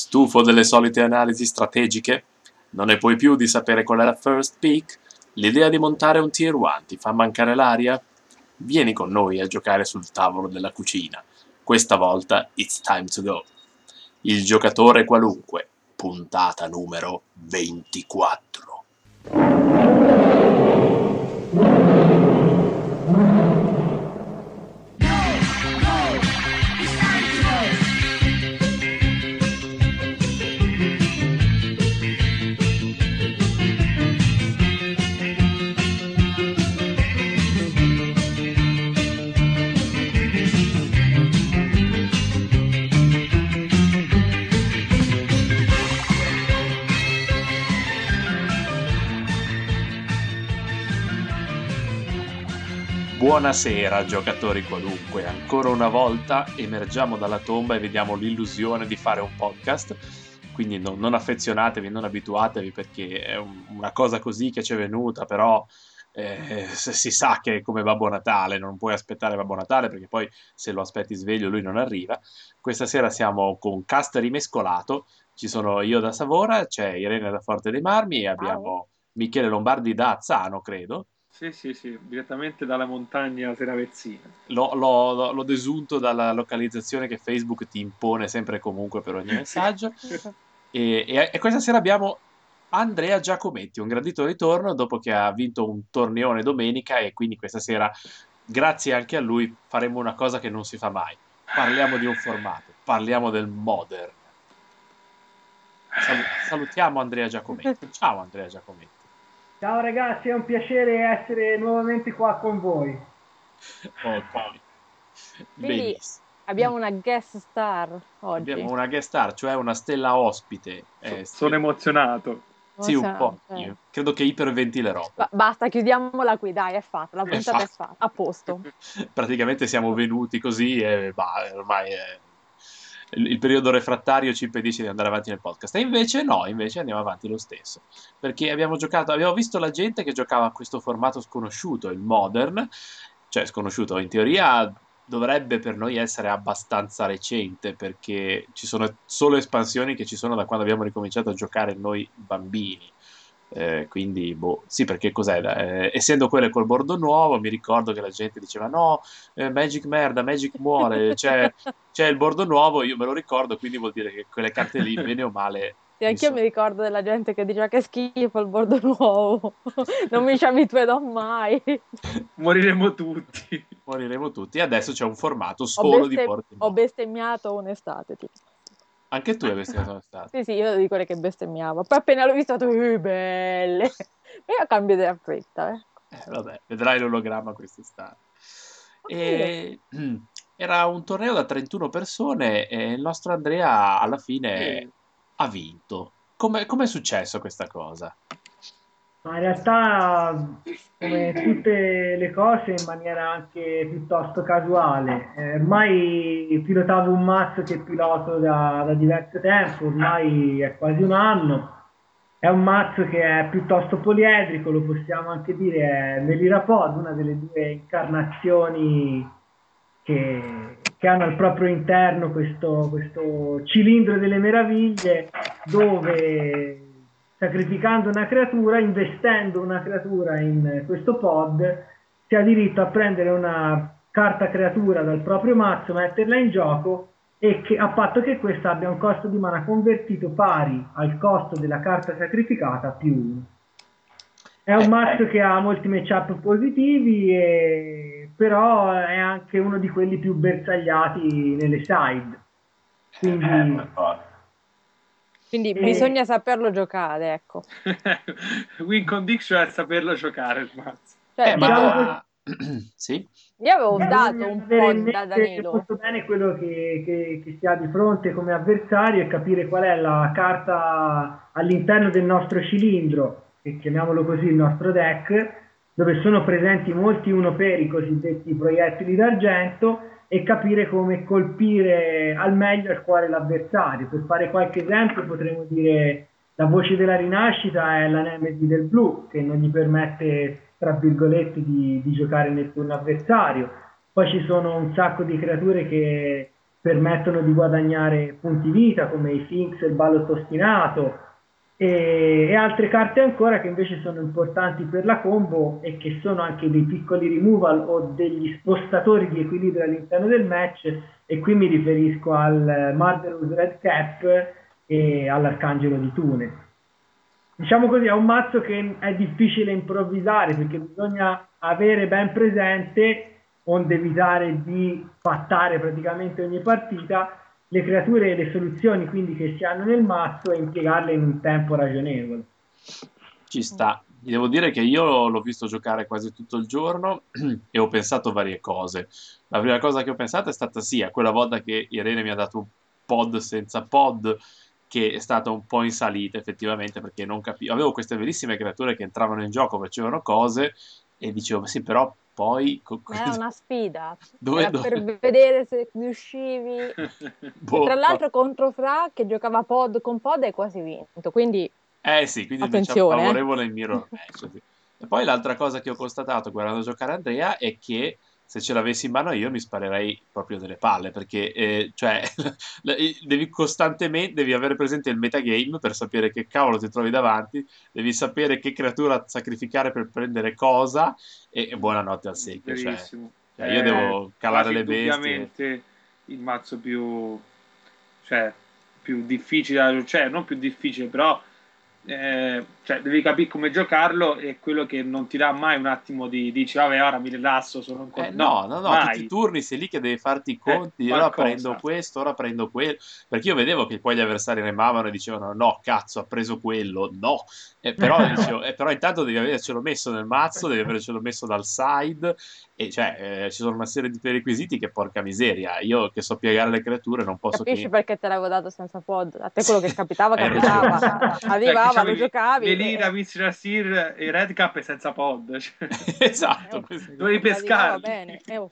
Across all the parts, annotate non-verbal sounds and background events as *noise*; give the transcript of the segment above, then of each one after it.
Stufo delle solite analisi strategiche? Non ne puoi più di sapere qual è la first pick? L'idea di montare un tier 1 ti fa mancare l'aria? Vieni con noi a giocare sul tavolo della cucina. Questa volta it's time to go. Il giocatore qualunque, puntata numero 24. Buonasera giocatori qualunque, ancora una volta emergiamo dalla tomba e vediamo l'illusione di fare un podcast, quindi no, non affezionatevi, non abituatevi perché è un, una cosa così che ci è venuta, però eh, si sa che è come Babbo Natale, non puoi aspettare Babbo Natale perché poi se lo aspetti sveglio lui non arriva. Questa sera siamo con cast rimescolato, ci sono io da Savora, c'è Irene da Forte dei Marmi e abbiamo Michele Lombardi da Azzano, credo. Sì, sì, sì, direttamente dalla montagna Seravezzina. L'ho, l'ho, l'ho, desunto dalla localizzazione che Facebook ti impone sempre e comunque per ogni messaggio. e, e, e, questa sera abbiamo Andrea Giacometti, un gradito ritorno dopo che ha vinto un torneone domenica e quindi questa sera, grazie anche a lui, faremo una cosa che non si fa mai. Parliamo di un formato, parliamo del modern. salutiamo Andrea Giacometti. Ciao Andrea Giacometti. Ciao ragazzi, è un piacere essere nuovamente qua con voi. Ok. Quindi abbiamo una guest star oggi. Abbiamo una guest star, cioè una stella ospite. Eh, Sono emozionato. Sì, un po'. Eh. Io credo che iperventilerò. Ba- basta, chiudiamola qui, dai, è fatta. La puntata è fatta. A posto. *laughs* Praticamente siamo venuti così e bah, ormai è il periodo refrattario ci impedisce di andare avanti nel podcast. E invece no, invece andiamo avanti lo stesso. Perché abbiamo giocato, abbiamo visto la gente che giocava a questo formato sconosciuto, il modern, cioè sconosciuto in teoria dovrebbe per noi essere abbastanza recente perché ci sono solo espansioni che ci sono da quando abbiamo ricominciato a giocare noi bambini. Eh, quindi, boh, sì, perché cos'è? Eh, essendo quelle col bordo nuovo, mi ricordo che la gente diceva: No, eh, Magic merda, Magic muore, c'è, c'è, il bordo nuovo. Io me lo ricordo, quindi vuol dire che quelle carte lì, *laughs* bene o male. Sì, anch'io so... mi ricordo della gente che diceva che schifo il bordo *laughs* nuovo, non mi ci abituerò mai. *laughs* Moriremo tutti. Moriremo tutti. Adesso c'è un formato solo bestem- di porti. Ho bestemmiato un'estate. Tipo. Anche tu hai bestemmiato *laughs* un'estate? sì, sì, io di quelle che bestemmiavo. Poi appena l'ho visto, ho detto, uh, belle. *laughs* E io cambio idea fretta, eh. eh. Vabbè, vedrai l'ologramma quest'estate. E... Era un torneo da 31 persone e il nostro Andrea alla fine sì. ha vinto. Come è successo questa cosa? Ma in realtà, come tutte le cose, in maniera anche piuttosto casuale. Eh, ormai pilotavo un mazzo che piloto da, da diverso tempo, ormai è quasi un anno. È un mazzo che è piuttosto poliedrico, lo possiamo anche dire, è Melirapod, una delle due incarnazioni che, che hanno al proprio interno questo, questo cilindro delle meraviglie dove sacrificando una creatura, investendo una creatura in questo pod, si ha diritto a prendere una carta creatura dal proprio mazzo, metterla in gioco e che, a patto che questa abbia un costo di mana convertito pari al costo della carta sacrificata più 1. È un eh, mazzo eh. che ha molti matchup positivi, e, però è anche uno di quelli più bersagliati nelle side. Quindi, eh, quindi e... bisogna saperlo giocare, ecco. *laughs* Win condition è saperlo giocare il mazzo. Cioè, eh, ma... *clears throat* sì? Io avevo eh, dato un po' da Danilo. Molto bene quello che, che, che, si ha di fronte come avversario e capire qual è la carta all'interno del nostro cilindro, che chiamiamolo così il nostro deck, dove sono presenti molti uno per i cosiddetti proiettili d'argento e capire come colpire al meglio al cuore l'avversario. Per fare qualche esempio potremmo dire la voce della rinascita è la nemesi del blu che non gli permette tra virgolette di, di giocare nel turno avversario. Poi ci sono un sacco di creature che permettono di guadagnare punti vita come i Finks e il ballo ostinato e, e, altre carte ancora che invece sono importanti per la combo e che sono anche dei piccoli removal o degli spostatori di equilibrio all'interno del match e qui mi riferisco al Murderous Red Cap e all'Arcangelo di Tune. Diciamo così, è un mazzo che è difficile improvvisare perché bisogna avere ben presente onde evitare di fattare praticamente ogni partita, le creature e le soluzioni quindi che si hanno nel mazzo e impiegarle in un tempo ragionevole. Ci sta. Devo dire che io l'ho visto giocare quasi tutto il giorno *clears throat* e ho pensato varie cose. La prima cosa che ho pensato è stata sì, a quella volta che Irene mi ha dato un pod senza pod, che è stata un po' in salita effettivamente perché non capivo. Avevo queste bellissime creature che entravano in gioco, facevano cose e dicevo, sì, però poi... Co- Era una sfida, *laughs* dove, Era dove... per *laughs* vedere se riuscivi. *laughs* boh, tra l'altro contro Fra che giocava pod con pod hai quasi vinto, quindi... Eh sì, quindi Attenzione, invece favorevole il mirror match. Sì. E poi l'altra cosa che ho constatato guardando giocare Andrea è che se ce l'avessi in mano io mi sparerei proprio delle palle perché eh, cioè, *laughs* devi costantemente devi avere presente il metagame per sapere che cavolo ti trovi davanti devi sapere che creatura sacrificare per prendere cosa e, e buonanotte al secchio cioè, cioè, io eh, devo calare le bestie. ovviamente il mazzo più cioè più difficile cioè non più difficile però eh, cioè, devi capire come giocarlo e quello che non ti dà mai un attimo di dici vabbè ora mi rilasso sono un eh, no no no, no tutti i turni sei lì che devi farti i eh, conti eh, ora prendo questo ora prendo quello perché io vedevo che poi gli avversari remavano e dicevano no cazzo ha preso quello no. Eh, però, *laughs* dicevo, eh, però intanto devi avercelo messo nel mazzo devi avercelo messo dal side e cioè eh, ci sono una serie di prerequisiti che porca miseria io che so piegare le creature non posso capisci che... perché te l'avevo dato senza pod? A te quello che capitava *laughs* capitava. arrivava cioè, lo giocavi E... Mr. Seer e Red Cap senza pod cioè. *laughs* esatto eh, dovevi pescare bene eh, oh.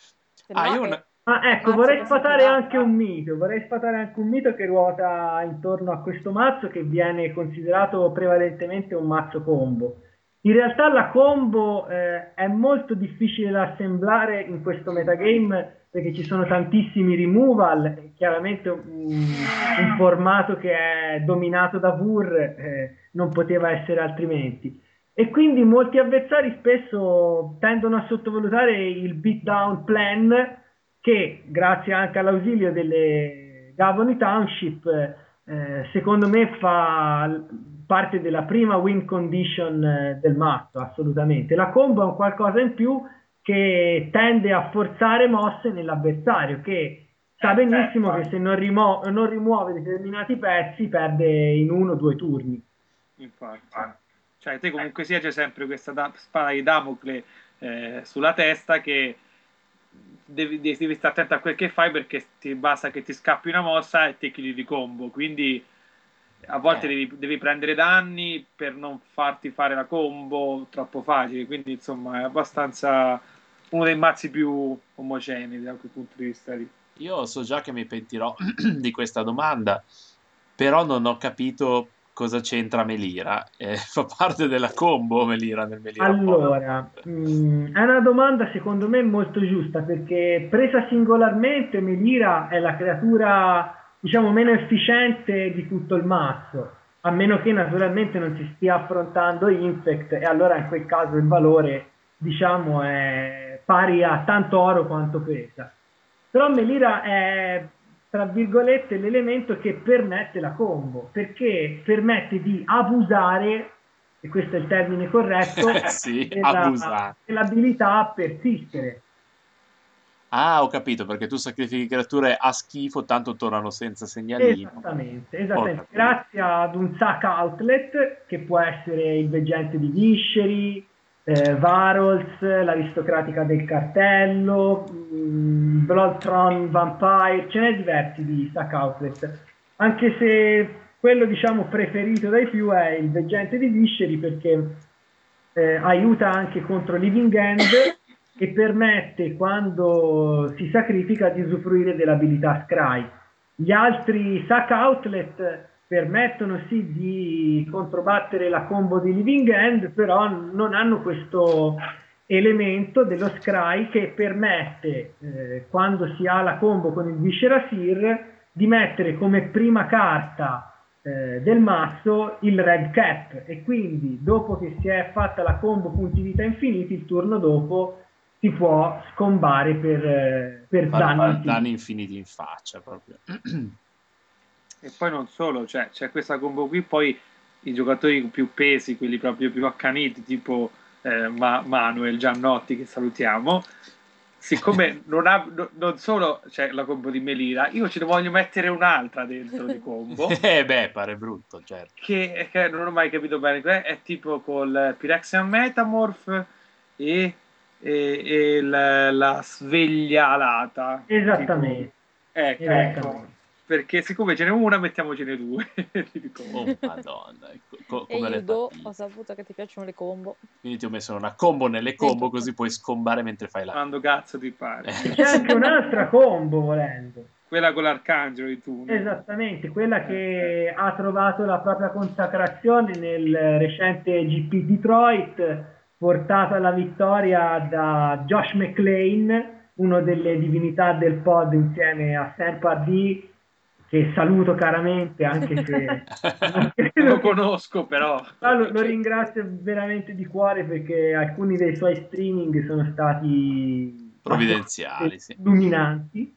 ah, una... Ah, ecco, vorrei sfatare anche un mito, vorrei sfatare anche un mito che ruota intorno a questo mazzo che viene considerato prevalentemente un mazzo combo. In realtà la combo eh, è molto difficile da assemblare in questo metagame perché ci sono tantissimi removal, chiaramente un, un formato che è dominato da VUR eh, non poteva essere altrimenti. E quindi molti avversari spesso tendono a sottovalutare il beatdown plan che grazie anche all'ausilio delle Gavoni Township eh, secondo me fa parte della prima win condition eh, del mazzo, assolutamente. La combo è un qualcosa in più che tende a forzare mosse nell'avversario, che sa eh, benissimo che se non, rimo- non rimuove determinati pezzi perde in uno o due turni. Infatti. Cioè, te comunque sia c'è sempre questa da- spada di Damocle eh, sulla testa che devi, devi, stare attento a quel che fai perché ti basta che ti scappi una mossa e ti killi di combo. Quindi a volte eh. devi, devi, prendere danni per non farti fare la combo troppo facile, quindi insomma è abbastanza uno dei mazzi più omogenei da quel punto di vista lì. Io so già che mi pentirò *clears throat* di questa domanda, però non ho capito cosa c'entra Melira. Eh, *laughs* fa parte della combo Melira nel Melira? Allora, mh, mm, è una domanda secondo me molto giusta perché presa singolarmente Melira è la creatura diciamo meno efficiente di tutto il mazzo a meno che naturalmente non si stia affrontando Infect e allora in quel caso il valore diciamo è pari a tanto oro quanto pesa. Però Melira è tra virgolette l'elemento che permette la combo perché permette di abusare e questo è il termine corretto *laughs* sì, della, dell'abilità a persistere Ah, ho capito, perché tu sacrifichi creature a schifo, tanto tornano senza segnalino. Esattamente, esattamente. Grazie ad un sack outlet, che può essere il veggente di Visceri, eh, Varols, l'aristocratica del cartello, mh, mm, Bloodtron Vampire, ce n'è diversi di sack outlet. Anche se quello, diciamo, preferito dai più è il veggente di Visceri, perché eh, aiuta anche contro Living End e permette quando si sacrifica di usufruire dell'abilità Scry. Gli altri sack outlet permettono sì di controbattere la combo di Living End, però non hanno questo elemento dello scry che permette, eh, quando si ha la combo con il Viscera Seer, di mettere come prima carta eh, del mazzo il red cap e quindi dopo che si è fatta la combo punti vita infiniti, il turno dopo si può scombare per, eh, per danni, infiniti. danni infiniti in faccia proprio. *clears throat* E poi non solo, cioè, c'è questa combo qui, poi i giocatori più pesi, quelli proprio più accaniti, tipo eh, Ma- Manuel Giannotti, che salutiamo, siccome *laughs* non, ha, no, non solo c'è la combo di Melira, io ce ne voglio mettere un'altra dentro di combo. *laughs* eh beh, pare brutto, certo. Che, che non ho mai capito bene, è tipo col Pyrexian Metamorph e, e, e la, la sveglia alata. Esattamente. Tipo, ecco, ecco perché siccome ce n'è una mettiamocene due. *laughs* Oh madonna co- e Ido ho saputo che ti piacciono le combo. Quindi ti ho messo una combo nelle combo così puoi scombare mentre fai la quando cazzo ti pare. C'è anche un'altra combo volendo. Quella con l'arcangelo di tu esattamente quella che ha trovato la propria consacrazione nel recente GP Detroit portato alla vittoria da Josh McLean uno delle divinità del pod insieme a Sam Pardee che saluto caramente anche se non *laughs* lo conosco però lo, lo, ringrazio veramente di cuore perché alcuni dei suoi streaming sono stati provvidenziali sì. illuminanti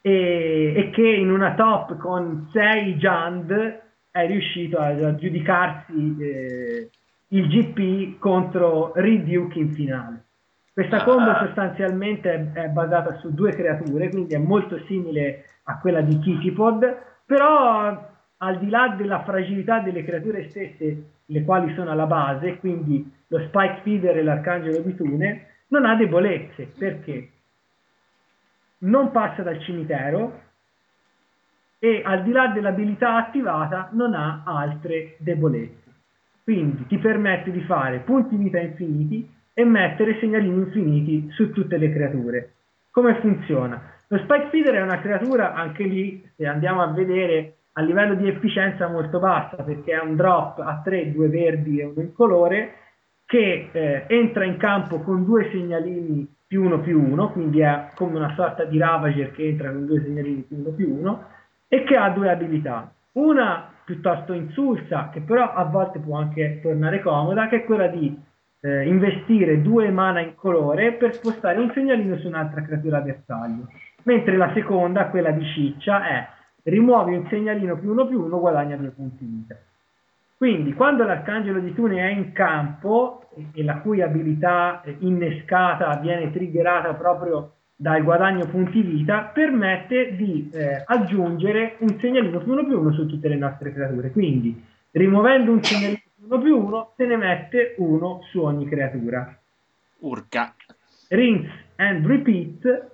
e, e, che in una top con 6 Jand è riuscito a, a giudicarsi eh, il GP contro Reed Duke in finale questa combo ah. sostanzialmente è, basata su due creature quindi è molto simile a quella di Kittypod, però al di là della fragilità delle creature stesse, le quali sono alla base, quindi lo Spike Feeder e l'Arcangelo di Tune, non ha debolezze, perché non passa dal cimitero e al di là dell'abilità attivata non ha altre debolezze. Quindi ti permette di fare punti vita infiniti e mettere segnalini infiniti su tutte le creature. Come funziona? Lo Spike Feeder è una creatura, anche lì, se andiamo a vedere, a livello di efficienza molto bassa, perché è un drop a 3, due verdi e uno incolore, che eh, entra in campo con due segnalini più uno più uno, quindi è come una sorta di Ravager che entra con due segnalini più uno più uno, e che ha due abilità. Una piuttosto insulsa, che però a volte può anche tornare comoda, che è quella di eh, investire due mana in colore per spostare un segnalino su un'altra creatura bersaglio mentre la seconda, quella di ciccia, è rimuovi un segnalino più uno più uno, guadagna due punti vita. Quindi quando l'arcangelo di Tune è in campo e la cui abilità innescata viene triggerata proprio dal guadagno punti vita, permette di eh, aggiungere un segnalino più uno più uno su tutte le nostre creature. Quindi rimuovendo un segnalino più uno più uno, se ne mette uno su ogni creatura. Urca. Rinse and repeat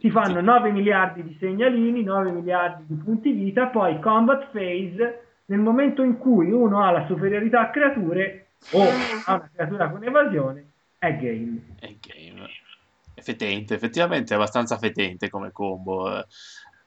si fanno 9 miliardi di segnalini, 9 miliardi di punti vita, poi combat phase, nel momento in cui uno ha la superiorità a creature o ha una creatura con evasione, è game. È game. Fetente, effettivamente è abbastanza fetente come combo.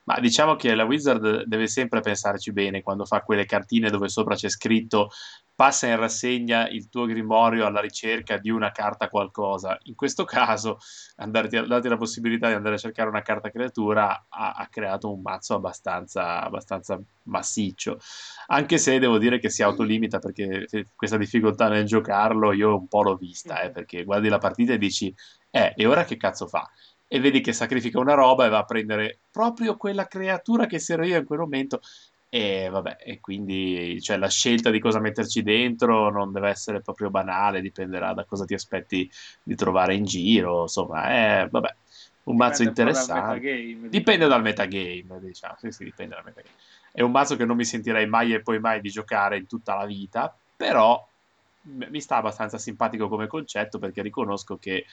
Ma diciamo che la Wizard deve sempre pensarci bene quando fa quelle cartine dove sopra c'è scritto passa in rassegna il tuo grimorio alla ricerca di una carta qualcosa. In questo caso, andarti, darti la possibilità di andare a cercare una carta creatura ha, ha creato un mazzo abbastanza, abbastanza, massiccio. Anche se devo dire che si autolimita perché questa difficoltà nel giocarlo io un po' l'ho vista, eh, perché guardi la partita e dici, eh, e ora che cazzo fa? E vedi che sacrifica una roba e va a prendere proprio quella creatura che io in quel momento e vabbè, e quindi cioè, la scelta di cosa metterci dentro non deve essere proprio banale, dipenderà da cosa ti aspetti di trovare in giro. Insomma, è vabbè, un mazzo interessante. Dal dipende dal metagame, diciamo. Sì, sì, dipende dal metagame. È un mazzo che non mi sentirei mai e poi mai di giocare in tutta la vita, però mi sta abbastanza simpatico come concetto perché riconosco che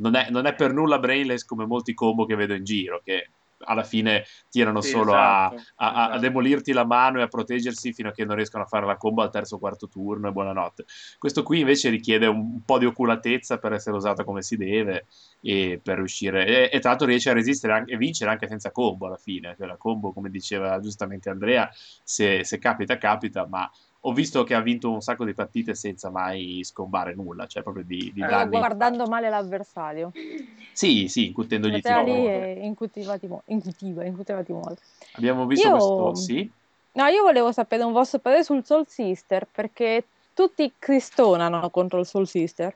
non è, non è per nulla brainless come molti combo che vedo in giro, che alla fine tirano sì, solo esatto, a, a, esatto. a, demolirti la mano e a proteggersi fino a che non riescono a fare la combo al terzo o quarto turno e buonanotte. Questo qui invece richiede un po' di oculatezza per essere usato come si deve e per riuscire e, e tra l'altro riesce a resistere anche, e vincere anche senza combo alla fine, cioè la combo come diceva giustamente Andrea se, se capita capita ma ho visto che ha vinto un sacco di partite senza mai scombare nulla, cioè proprio di, di eh, danni. Guardando male l'avversario. Sì, sì, incutendogli timore. Incutiva, incutiva, incutiva timore. Abbiamo visto Io... questo, sì? No, io volevo sapere un vostro parere sul Soul Sister, perché tutti cristonano contro il Soul Sister.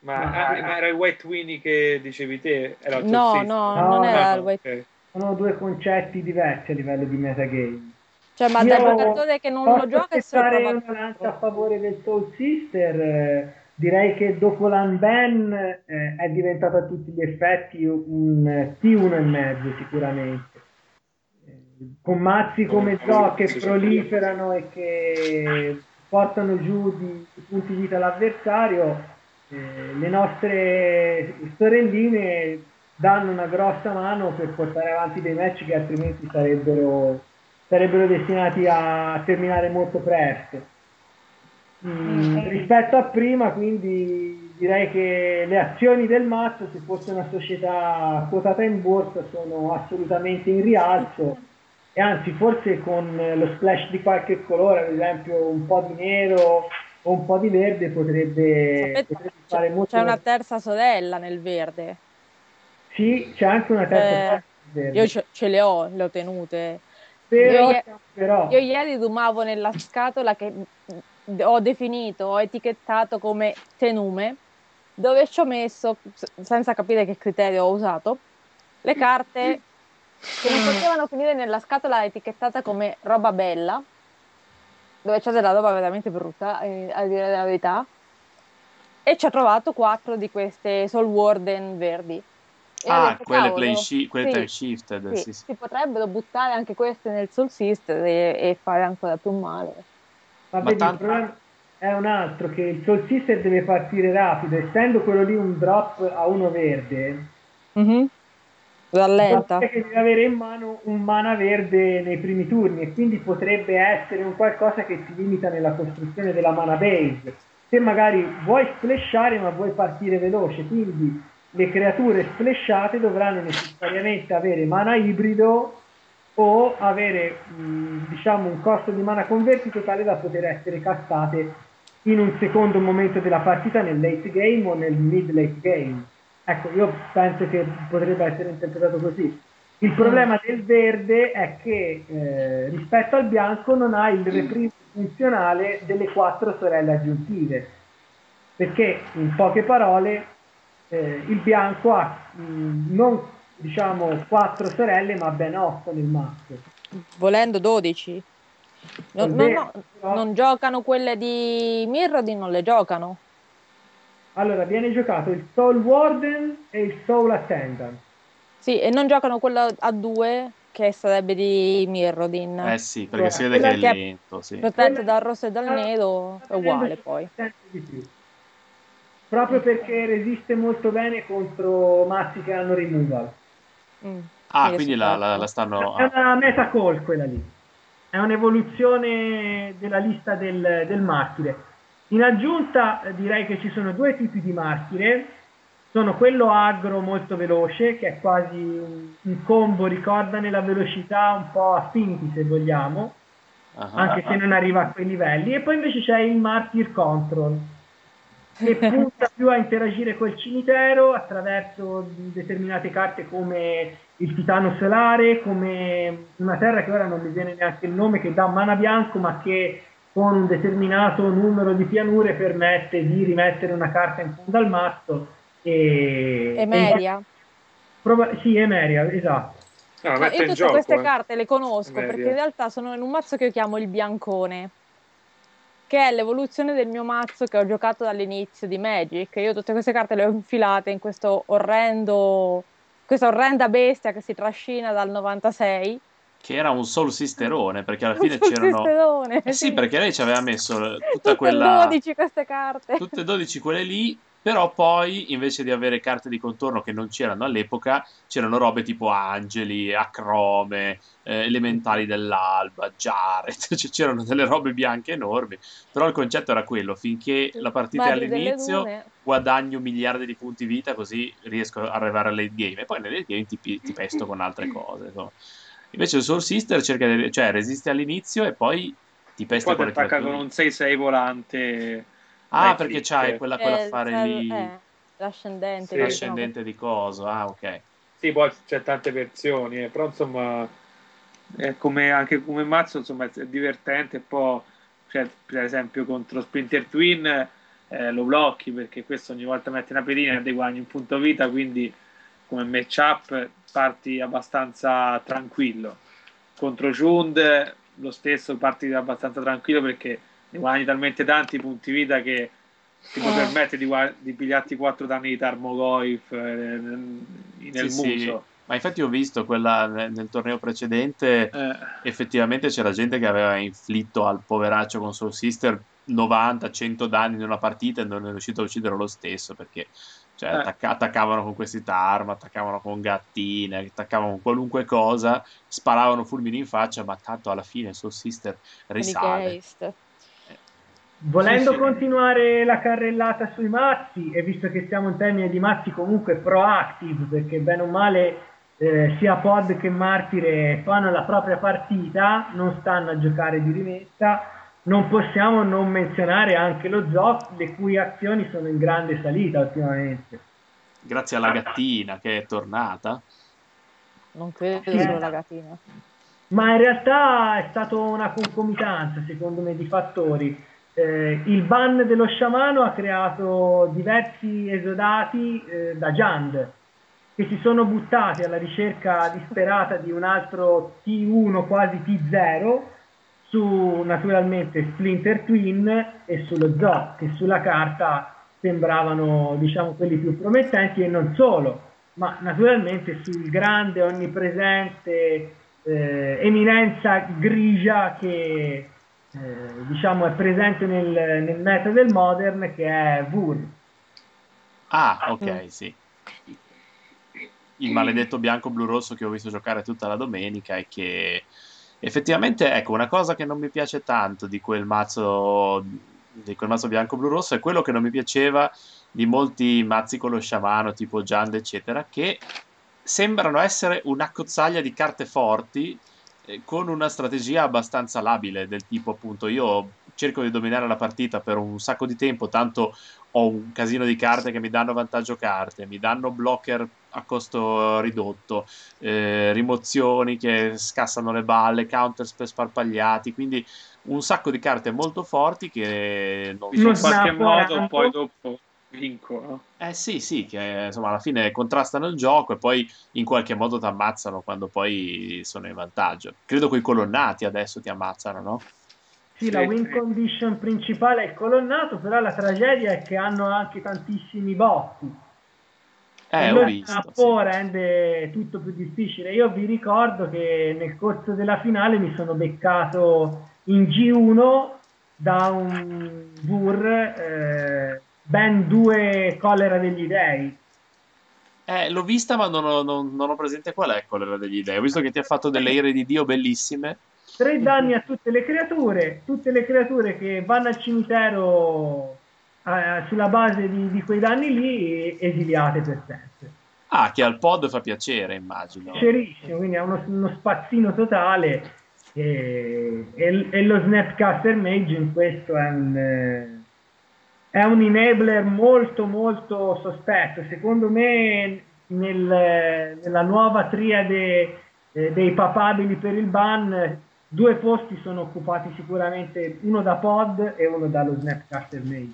Ma, ah, ma era il White Winnie che dicevi te? Era no, no, no, non era no, il White okay. Sono due concetti diversi a livello di metagame. Cioè, ma da giocatore che non lo gioca e se fare una lancia a favore del Soul Sister, eh, direi che dopo l'unban eh, è diventato a tutti gli effetti un T1 e mezzo sicuramente. Eh, con mazzi come Zo che proliferano e che portano giù di, di punti vita l'avversario, eh, le nostre sorelline danno una grossa mano per portare avanti dei match che altrimenti sarebbero sarebbero destinati a terminare molto presto. Mm, mm, rispetto a prima, quindi direi che le azioni del mazzo, se fosse una società quotata in borsa, sono assolutamente in rialzo e anzi forse con lo splash di qualche colore, ad esempio un po' di nero o un po' di verde, potrebbe, Sapete, potrebbe fare molto. C'è una terza sorella nel verde. Sì, c'è anche una terza eh, sorella. Io ce, ce le ho, le ho tenute. Però, io, però. io ieri rumavo nella scatola che ho definito, ho etichettato come tenume, dove ci ho messo, senza capire che criterio ho usato, le carte che non potevano finire nella scatola etichettata come roba bella, dove c'è della roba veramente brutta, eh, a dire la verità, e ci ho trovato quattro di queste Soul Warden verdi. Ah, detto, quelle, play shi- quelle sì, time shifted. Sì, sì, Si potrebbero buttare anche queste nel Soul Sister e, e fare ancora più male. Ma, Ma tanto... il problema è un altro, che il Soul Sister deve partire rapido, essendo quello lì un drop a uno verde. Mm-hmm. Rallenta. Che deve avere in mano un mana verde nei primi turni e quindi potrebbe essere un qualcosa che ti limita nella costruzione della mana base. Se magari vuoi splashare ma vuoi partire veloce, quindi le creature splashate dovranno necessariamente avere mana ibrido o avere mh, diciamo un costo di mana convertito tale da poter essere castate in un secondo momento della partita nel late game o nel mid late game. Ecco, io penso che potrebbe essere interpretato così. Il problema del verde è che eh, rispetto al bianco non ha il reprimo funzionale delle quattro sorelle aggiuntive. Perché, in poche parole, eh, il bianco ha mh, mm, non diciamo quattro sorelle ma ben otto nel mazzo volendo 12 no, no, no, non giocano quelle di Mirrodin non le giocano? Allora viene giocato il Soul Warden e il Soul Attendant. Sì e non giocano quella a due che sarebbe di Mirrodin. Eh sì perché allora, si vede che è lento sì. protetto dal rosso e dal nero è uguale poi. di più proprio perché resiste molto bene contro mazzi che hanno removal. Mm. Ah, quindi la, la, la, stanno... È una meta call quella lì. È un'evoluzione della lista del, del martire. In aggiunta direi che ci sono due tipi di martire. Sono quello agro molto veloce, che è quasi un, un combo, ricorda nella velocità un po' affinity se vogliamo, uh-huh. anche se non arriva a quei livelli. E poi invece c'è il martyr control, che punta più a interagire col cimitero attraverso determinate carte come il titano solare, come una terra che ora non mi viene neanche il nome, che dà mana bianco ma che con un determinato numero di pianure permette di rimettere una carta in fondo al mazzo. E, Emeria. E, proba- sì, Emeria, esatto. No, io tutte gioco, queste eh. carte le conosco Emeria. perché in realtà sono in un mazzo che io chiamo il biancone che è l'evoluzione del mio mazzo che ho giocato dall'inizio di Magic. Io tutte queste carte le ho infilate in questo orrendo, questa orrenda bestia che si trascina dal 96. Che era un Soul Sisterone, perché alla fine *laughs* c'erano... Sisterone, eh sì, sì, perché lei ci aveva messo tutta tutte quella... 12 queste carte. Tutte e 12 quelle lì, però poi invece di avere carte di contorno che non c'erano all'epoca, c'erano robe tipo angeli, acrome, eh, elementali dell'alba, Jared, *laughs* cioè, c'erano delle robe bianche enormi, però il concetto era quello, finché la partita è all'inizio guadagno miliardi di punti vita così riesco ad arrivare alle game e poi nelle game ti, ti pesto con altre cose. Insomma. Invece il Soul Sister cerca di, cioè, resiste all'inizio e poi Ti pesta Poi ti con le attacca con un 6-6 volante. Ah, perché flick. c'hai quella, quella Eh, affare sai- lì, eh, l'ascendente. Sì. l'ascendente di coso. Ah, ok. Sì, poi c'è tante versioni, eh, però insomma, è come, anche come mazzo, insomma, è divertente. Poi, cioè, per esempio, contro Splinter Twin eh, lo blocchi perché questo ogni volta metti una pedina e ti guadagni un punto vita, quindi come matchup parti abbastanza tranquillo. Contro Jund lo stesso parti abbastanza tranquillo perché ne guadagni talmente tanti punti vita che ti Eh. permettere di, di pigliarti 4 danni di Tarmogoyf eh, nel Sì, sì. muso. Ma infatti ho visto quella nel, nel torneo precedente, Eh, effettivamente c'era gente che aveva inflitto al poveraccio con Soul Sister 90-100 danni in una partita e non è riuscito a uccidere lo stesso perché cioè, Eh. attacca- attaccavano con questi tarma, attaccavano con gattine, attaccavano con qualunque cosa, sparavano fulmini in faccia, ma tanto alla fine Soul Sister risale. Volendo Sì, sì. continuare la carrellata sui mazzi, e visto che siamo in termini di mazzi comunque proactive, perché bene o male eh, sia Pod che Martire fanno la propria partita, non stanno a giocare di rimessa, non possiamo non menzionare anche lo Zoc, le cui azioni sono in grande salita ultimamente. Grazie alla gattina che è tornata. Non credo Sì. solo la gatina. Ma in realtà è stata una concomitanza, secondo me, di fattori. Eh, il ban dello sciamano ha creato diversi esodati eh, da Jand che si sono buttati alla ricerca disperata di un altro T1 quasi T0 su naturalmente Splinter Twin e sullo Zoo che sulla carta sembravano diciamo quelli più promettenti e non solo ma naturalmente sul grande onnipresente eh, eminenza grigia che eh, diciamo è presente nel, nel meta del modern che è Vur Ah, Mm. ok, sì. Il maledetto bianco blu rosso che ho visto giocare tutta la domenica e che effettivamente, ecco, una cosa che non mi piace tanto di quel mazzo di quel mazzo bianco blu rosso è quello che non mi piaceva di molti mazzi con lo sciamano, tipo Jand, eccetera, che sembrano essere una cozzaglia di carte forti eh, con una strategia abbastanza labile, del tipo appunto io cerco di dominare la partita per un sacco di tempo, tanto ho un casino di carte che mi danno vantaggio carte, mi danno blocker a costo ridotto, eh, rimozioni che scassano le balle, counter per sparpagliati, quindi un sacco di carte molto forti che non in qualche modo poi dopo vinco. no? Eh sì, sì, che insomma alla fine contrastano il gioco e poi in qualche modo ti ammazzano quando poi sono in vantaggio. Credo che i colonnati adesso ti ammazzano, no? Sì, la win condition principale è il colonnato, però la tragedia è che hanno anche tantissimi botti. Eh, E ho lo visto. snappo sì. rende tutto più difficile. Io vi ricordo che nel corso della finale mi sono beccato in G1 da un Bur eh, ben due collera degli dei. Eh, l'ho vista, ma non ho, non- non ho presente qual è quella degli dei. Ho visto che ti ha fatto delle ire di Dio bellissime. Tre danni a tutte le creature, tutte le creature che vanno al cimitero eh, sulla base di, di quei danni lì esiliate per sempre. Ah, che al pod fa piacere, immagino. Piacerissimo, quindi è uno, uno spazzino totale e, e- e lo Snapcaster Mage in questo è un, eh, è un enabler molto molto sospetto. Secondo me nel- nella nuova triade eh, dei papabili per il ban due posti sono occupati sicuramente uno da pod e uno dallo Snapcaster Mage.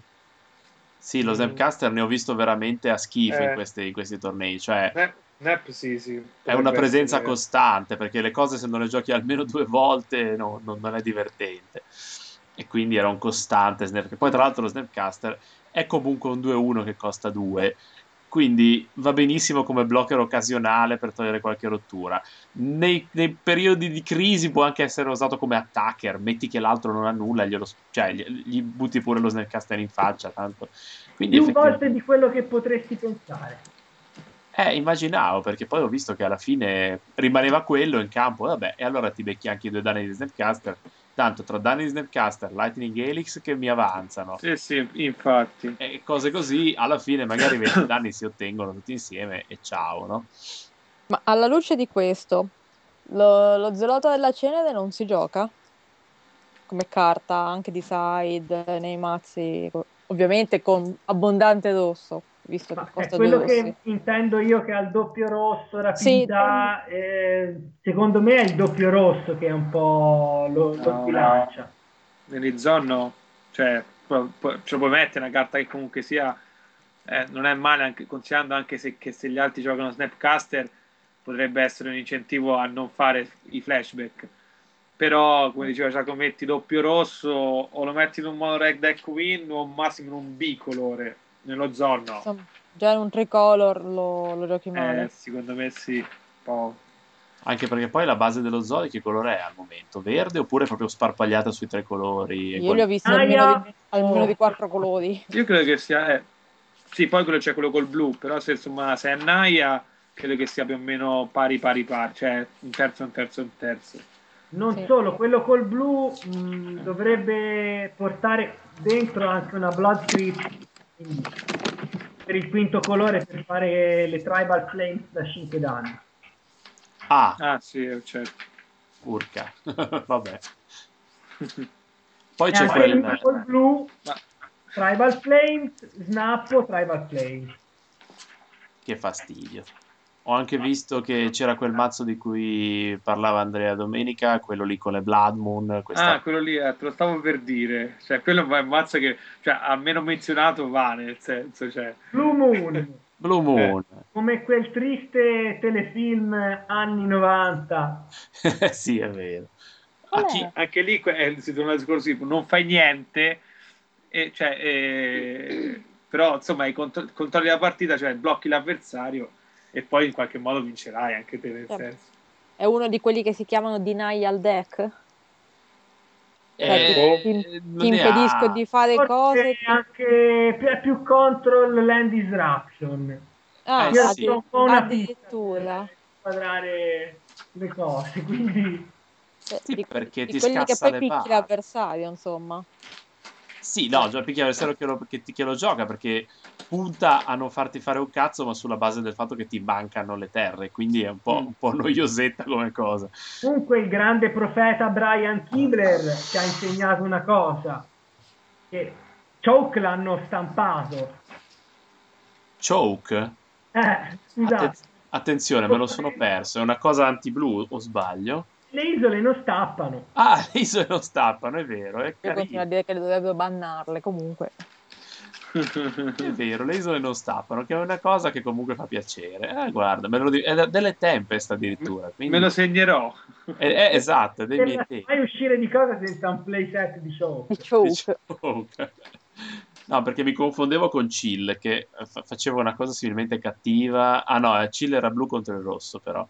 Sì, lo Snapcaster ne ho visto veramente a schifo in, Eh. questi, in questi tornei. Cioè, Nap, Nap sì, sì. è una presenza essere- costante perché le cose se non le giochi almeno due volte no- non, non è divertente e quindi era un costante snap poi tra l'altro lo Snapcaster è comunque un 2-1 che costa 2 quindi va benissimo come blocker occasionale per togliere qualche rottura. Nei, nei periodi di crisi può anche essere usato come attacker metti che l'altro non ha nulla glielo, cioè, gli, gli butti pure lo Snapcaster in faccia tanto. Quindi Più effettivamente- volte di quello che potresti pensare. eh, immaginavo, perché poi ho visto che alla fine rimaneva quello in campo, vabbè, e allora ti becchi anche i due danni di Snapcaster, tanto tra danni di Snapcaster, Lightning Helix che mi avanzano, Sì, sì, infatti. e cose così, alla fine magari 20 danni si ottengono tutti insieme e ciao, no? Ma alla luce di questo, lo, lo zelota della cenere non si gioca? come carta, anche di side, nei mazzi, ovviamente con abbondante rosso, visto Ma che è costa quello due che intendo io che ha il doppio rosso, Sì, rapidità, eh, secondo me è il doppio rosso che è un po' lo, lo No, sbilancia. Nell'Izon no, cioè pu- pu- ce lo puoi mettere una carta che comunque sia eh, non è male anche, considerando anche se, che se gli altri giocano Snapcaster potrebbe essere un incentivo a non fare i flashback. Però come diceva Giacomo metti doppio rosso o lo metti in un mono reg deck win o massimo in un bicolore nello zone no Insomma, già in un tricolor lo, lo giochi male. eh, secondo me sì po'. Anche perché poi la base dello Zodi che colore è al momento? Verde oppure proprio sparpagliata sui tre colori? Io qual- li ho visti almeno di, almeno di quattro colori. io credo che sia eh, sì poi quello c'è quello col blu però se insomma se è Naya credo che sia più o meno pari pari pari cioè un terzo un terzo un terzo Non Sì. solo, quello col blu mh, dovrebbe portare dentro anche una Blood Creep quindi, per il quinto colore per fare le Tribal Flames da 5 danni. Ah, ah sì eh, certo urca. *laughs* Vabbè. Poi E c'è anche quel... lì col blu, Ma- Tribal Flames, Snappo, Tribal Flames. Che fastidio. Ho anche visto che c'era quel mazzo di cui parlava Andrea domenica, quello lì con le Blood Moon. Questa... Ah, quello lì, eh, te lo stavo per dire. Cioè, quello è un mazzo che, cioè, almeno menzionato va, nel senso, cioè... Blue Moon, Blue Moon. come quel triste telefilm anni 90. *laughs* sì, è vero. A è? chi- Anche lì eh, si torna al discorso tipo, non fai niente, e, cioè, eh, però, insomma, i contro- controlli la partita, cioè, blocchi l'avversario e poi in qualche modo vincerai anche te, nel Certo. senso. È uno di quelli che si chiamano denial deck. Eh, Cioè, ti, ti impedisco ha. di fare Forse cose. anche più, più control land disruption. Ah, Eh, sì. ho un po' una addirittura. inquadrare le cose, *laughs* quindi Cioè, Sì, di, perché di ti quelli che poi picchi l'avversario, insomma. Sì, no, già picchia l'avversario che lo, che, che lo gioca perché punta a non farti fare un cazzo, ma sulla base del fatto che ti mancano le terre, quindi è un po', Mm. un po' noiosetta come cosa. comunque il grande profeta Brian Kibler ci ha insegnato una cosa, che Choke l'hanno stampato. Choke? Eh, scusate, Atten- attenzione, me lo sono perso, è una cosa anti-blu o sbaglio? Le isole non stappano. Ah, le isole non stappano, è vero, è Io continuo a dire che dovrebbero bannarle comunque. È vero, le isole non stappano, che è una cosa che comunque fa piacere. Eh, guarda, me lo di- è da- delle Tempest addirittura. Quindi... Me lo segnerò. è, è- esatto, è dei miei tempi. mai uscire di cosa senza un playset di Choke. Di choke. Choke. *laughs* No, perché mi confondevo con Chill, che fa- faceva una cosa similmente cattiva. Ah no, eh, Chill era blu contro il rosso, però.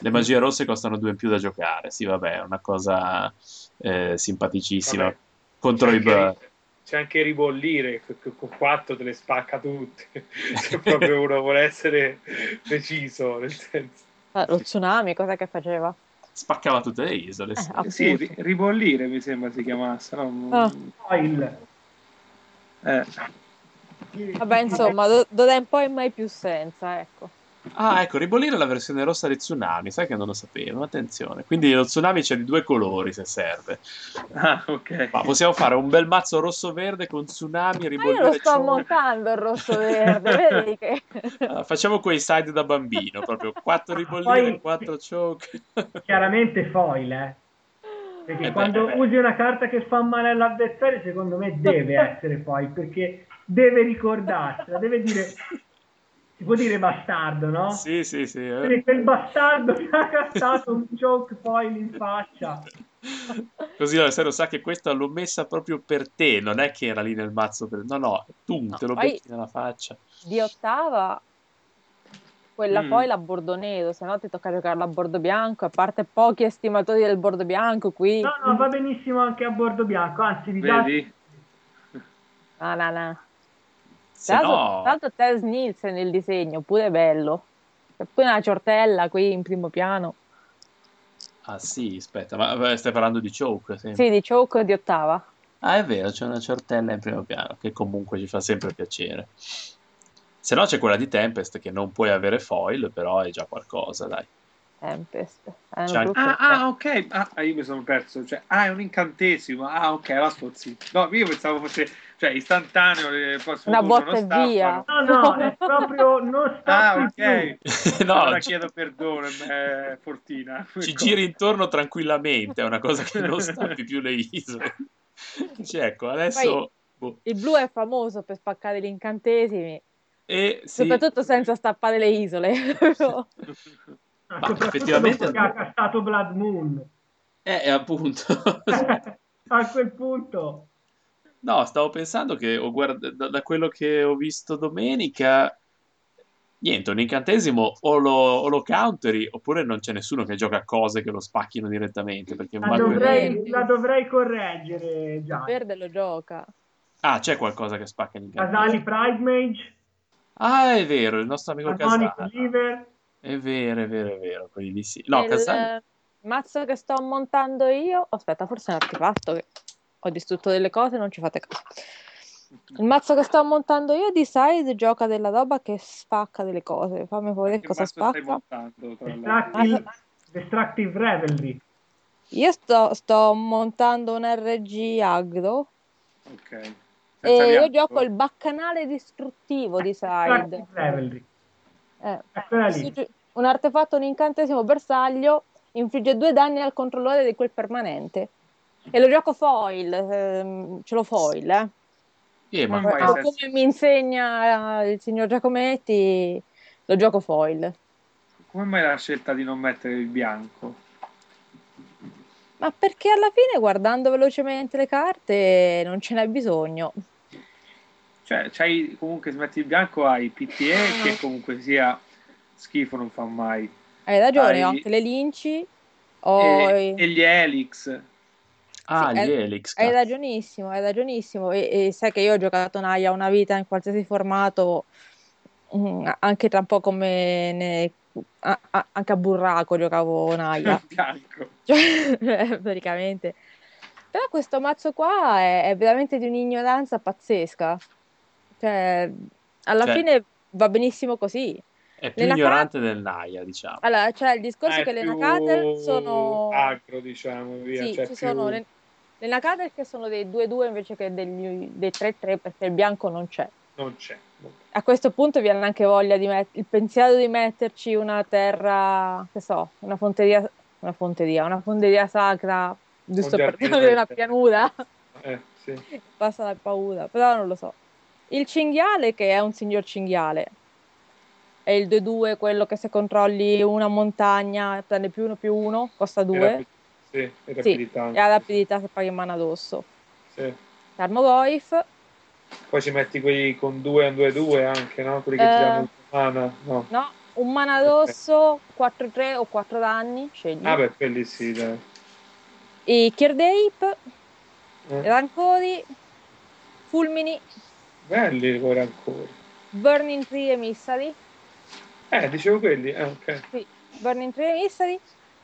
Le magie rosse costano due in più da giocare. Sì, vabbè, è una cosa eh, simpaticissima. Vabbè. Contro C'è i... anche, b- c'è anche ribollire, con 4 te le spacca tutte. *laughs* Se proprio uno vuole essere preciso, nel senso. Ah, lo tsunami, cosa che faceva? Spaccava tutte le isole. sì. Eh. Sì, ri- ribollire mi sembra si chiamasse. no? Ah. Foil. Eh. Vabbè, insomma, do- d'ora in poi mai più senza, ecco. Ah, ecco, ribollire la versione rossa di Tsunami, sai che non lo sapevo, attenzione. Quindi lo Tsunami c'è di due colori se serve. Ah, ok. Ma possiamo fare un bel mazzo rosso-verde con Tsunami, Ma io ribollire lo sto montando il rosso-verde, vedi che... *laughs* Ah, facciamo quei side da bambino, proprio quattro ribollire, Poi- quattro choke. *laughs* Chiaramente foil, eh. Perché Eh beh, quando eh beh. usi una carta che fa male all'avversario, secondo me deve *laughs* essere foil, perché deve ricordarsela, deve dire, si può dire bastardo, no? Sì, sì, sì. eh. Quel bastardo mi ha castato un choke foil in faccia. Così l'avversario sa che questa l'ho messa proprio per te, non è che era lì nel mazzo per... No, no, tu No, te lo poi- becchi nella faccia. Di ottava, quella Mm. poi la bordo nero, se no ti tocca giocarla a bordo bianco, a parte pochi estimatori del bordo bianco qui. No, no, va benissimo anche a bordo bianco, anzi, vi dà- Vedi? No, no, no. Se Tra l'altro, no... tra l'altro Tess Nielsen nel disegno, pure bello. C'è pure una ciortella qui in primo piano. Ah sì, aspetta, ma stai parlando di choke? Sì. Sì, di choke di ottava. Ah, è vero, c'è una ciortella in primo piano, che comunque ci fa sempre piacere. Se no c'è quella di Tempest che non puoi avere foil, però è già qualcosa, dai. Tempest. Eh, anche-. Ah, ah, ok. Ah, ah, io mi sono perso. Cioè, ah, è un incantesimo. Ah, ok, la sto zitto. No, io pensavo fosse cioè, istantaneo. eh, poi sul Una botta non e via. No, no, è *laughs* proprio non Ah, stoppi ok. no, allora ci, chiedo perdono, eh, Fortina. ci giri intorno tranquillamente, è una cosa che non stappi *laughs* più le isole. Dici, ecco, adesso... boh. Il blu è famoso per spaccare gli incantesimi, E sì, soprattutto senza stappare le isole. *laughs* Ma effettivamente- ha castato Blood Moon. eh, appunto... A quel punto. No, stavo pensando che ho guard- da, da quello che ho visto domenica, niente, un incantesimo o lo, o lo counteri oppure non c'è nessuno che gioca cose che lo spacchino direttamente. Perché La dovrei, la dovrei correggere già. Verde lo gioca. Ah, c'è qualcosa che spacca gli Casali. Pride Mage, Ah, è vero, il nostro amico. Liver. È vero, è vero, è vero, quelli lì sì. No, Il Casale... mazzo che sto montando io, aspetta, forse è un artefatto che ho distrutto delle cose, non ci fate caso. Il mazzo che sto montando io di side gioca della roba che spacca delle cose. Fammi vedere Che cosa spacca. montando? Destructive, Destructive Revelry. Io sto, sto montando un RG agro Ok. e io gioco il baccanale distruttivo di side. Revelry. Eh, Un artefatto, un incantesimo bersaglio, infligge due danni al controllore di quel permanente. E lo gioco foil, ehm, ce l'ho foil, eh. Eh, ma Come fai come mi insegna il signor Giacometti, lo gioco foil. Come mai la scelta di non mettere il bianco? Ma perché alla fine, guardando velocemente le carte, non ce n'è bisogno. Cioè, c'hai, comunque se metti il bianco hai PTE che comunque sia schifo non fa mai. Hai ragione, Hai- ho anche le linci. Ho E, e gli Helix. Ah, Sì, gli hai- Helix. Hai ragionissimo, hai ragionissimo. E, e sai che io ho giocato Naya una vita in qualsiasi formato, mm, anche tra un po' come ne- a- a- anche a Burraco giocavo Naya, *laughs* cioè, *laughs* praticamente. Però questo mazzo qua è, è veramente di un'ignoranza pazzesca. Cioè, alla Cioè- fine va benissimo così. È più Le Naka- ignorante del Naya, diciamo. Allora, c'è il discorso è che le più Nakater sono... agro, diciamo, via. Sì, cioè ci più- sono le, le Nakater che sono dei 2-2 invece che degli- dei 3-3 perché il bianco non c'è. Non c'è. A questo punto viene anche voglia di met- il pensiero di metterci una terra, che so, una fonteria, una fonteria, una fonderia sacra, giusto per avere una pianura, Eh, sì. *laughs* passa la paura, però non lo so. Il cinghiale che è un signor cinghiale, è il 2-2, quello che se controlli una montagna prende più uno più uno, costa E 2, rapi- Sì, e sì, rapidità. e ha rapidità se paghi addosso. Sì. Tarmogoyf, Poi ci metti quelli con 2 e 2 2 anche, no? Quelli che Eh. ti danno il mana. No. no, un mana addosso, 4-3 o 4 danni, scegli. Ah, beh, quelli sì, dai. I Kirdape, Eh. Rancori, Fulmini, Belli ora ancora. Burning Tree Emissary, Eh, dicevo quelli. Eh, ok. sì, Burning Tree Emissary,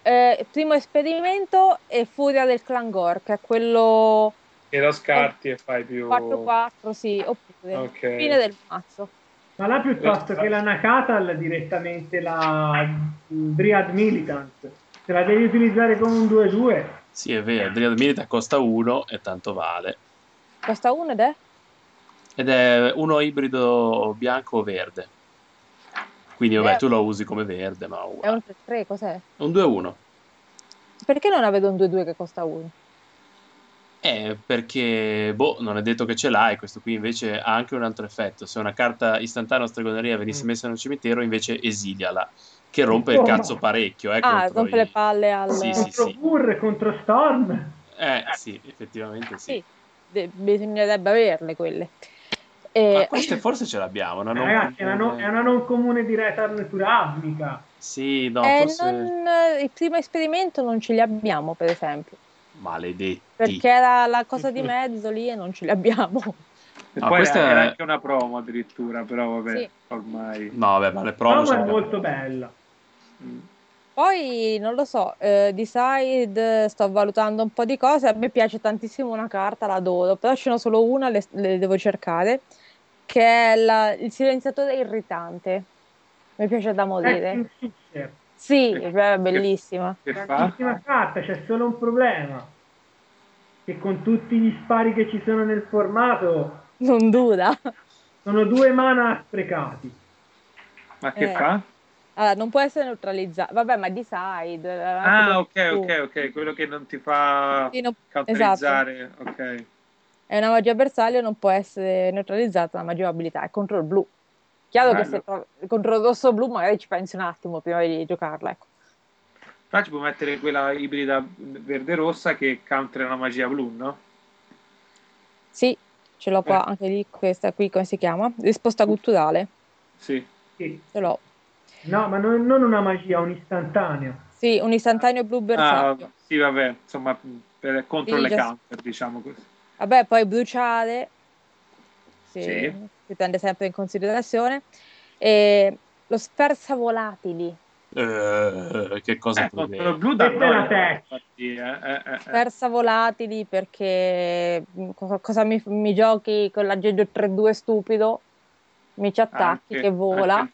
eh, primo esperimento e Furia del Clangor, che è quello E lo scarti e fai più... 4-4, sì, oppure Ok. fine del mazzo. Ma là piuttosto che la Nakatal direttamente la Dryad Militant. Se la devi utilizzare come un 2-2. Sì, è vero, Dryad Milita costa 1 e tanto vale. Costa uno ed è? Ed è uno ibrido bianco o verde. Quindi vabbè, Eh. tu lo usi come verde, ma È uguale. un 3-3, cos'è? Un 2-1. Perché non avete un 2-2 che costa 1? Eh, perché, boh, non è detto che ce l'hai, questo qui invece ha anche un altro effetto. Se una carta istantanea o stregoneria venisse Mm. messa nel cimitero, invece esiliala, che rompe il Oh. cazzo parecchio, eh, Ah, rompe i- le palle al... Sì, sì, contro sì. Pur, contro Storm. Eh, sì, effettivamente sì. Sì, de- bisognerebbe averle quelle. Ma E... queste forse ce l'abbiamo, una non Ragazzi, è una, non, comune. è una non comune di Return to Ravnica. Sì, no, Eh, forse non- il primo esperimento non ce li abbiamo, per esempio, maledetti. perché era la cosa di mezzo lì e non ce li abbiamo. No, poi questa era è- anche una promo addirittura, però vabbè, Sì. ormai... No, vabbè, ma le promo è sono molto bella. Mm. Poi non lo so, eh, Decide, sto valutando un po' di cose. A me piace tantissimo una carta, l'adoro, però ce n'ho solo una, le, le devo cercare, che è la- il silenziatore irritante. Mi piace da morire. Fixer. Sì, Che- è bellissima. Che fa? Grandissima carta, c'è solo un problema. Che con tutti gli spari che ci sono nel formato Non dura. sono due mana sprecati. Ma che Eh. fa? Allora, non può essere neutralizzato. Vabbè, ma di side. eh, anche Ah, ok, ok, ok, quello che non ti fa Sì, non- counterizzare, ok. È una magia bersaglio, non può essere neutralizzata la magia abilità. È contro il blu. Chiaro che Bello. se trovi contro il rosso o blu, magari ci pensi un attimo prima di giocarla. Ecco. Però ci puoi mettere quella ibrida verde-rossa che countera la magia blu, no? Sì, ce l'ho qua Eh. anche lì. Questa qui, come si chiama? Risposta culturale. Sì. Sì. Ce l'ho. No, ma non, non una magia, un istantaneo. Sì, un istantaneo blu Ah, bersaglio. sì, vabbè, insomma, per- contro Sì, le già- counter, diciamo così. Vabbè, poi bruciare. Sì, Sì. si prende sempre in considerazione. E lo sferza volatili. Eh, che cosa Eh, il blu da testa. infatti, eh, eh, eh, eh. Sferza volatili perché co- cosa mi, mi giochi con l'aggeggio 3-2 stupido? Mi ci attacchi Anche- che vola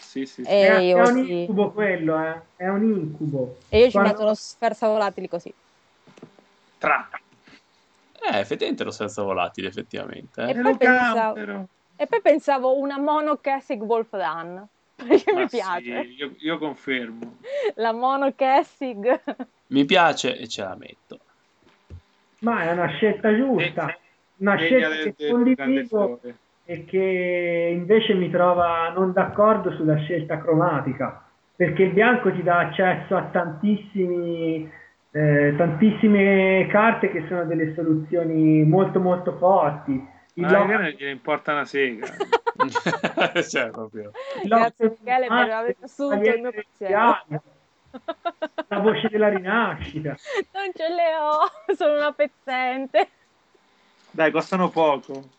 sì, sì, sì. E è, io è un sì. incubo quello, eh. È un incubo. e io ci Quando- metto lo sferza volatili così. Tra. Eh, effettivamente lo senza volatile, effettivamente. eh. E E poi pensavo-. E poi pensavo una mono Kessig Wolf Run *laughs* perché Ma mi sì, piace. io, io confermo. La mono Kessig. Mi piace e ce la metto. Ma è una scelta giusta. Eh, Una scelta del- che condivido e che invece mi trova non d'accordo sulla scelta cromatica. Perché il bianco ti dà accesso a tantissimi, eh, tantissime carte che sono delle soluzioni molto molto forti. Il Ma lock- non gliene importa una sega. *laughs* cioè, proprio. Grazie Michele per Ah, aver assunto il mio pensiero. *laughs* La voce della rinascita. Non ce le ho, *laughs* sono una pezzente. Dai, costano poco.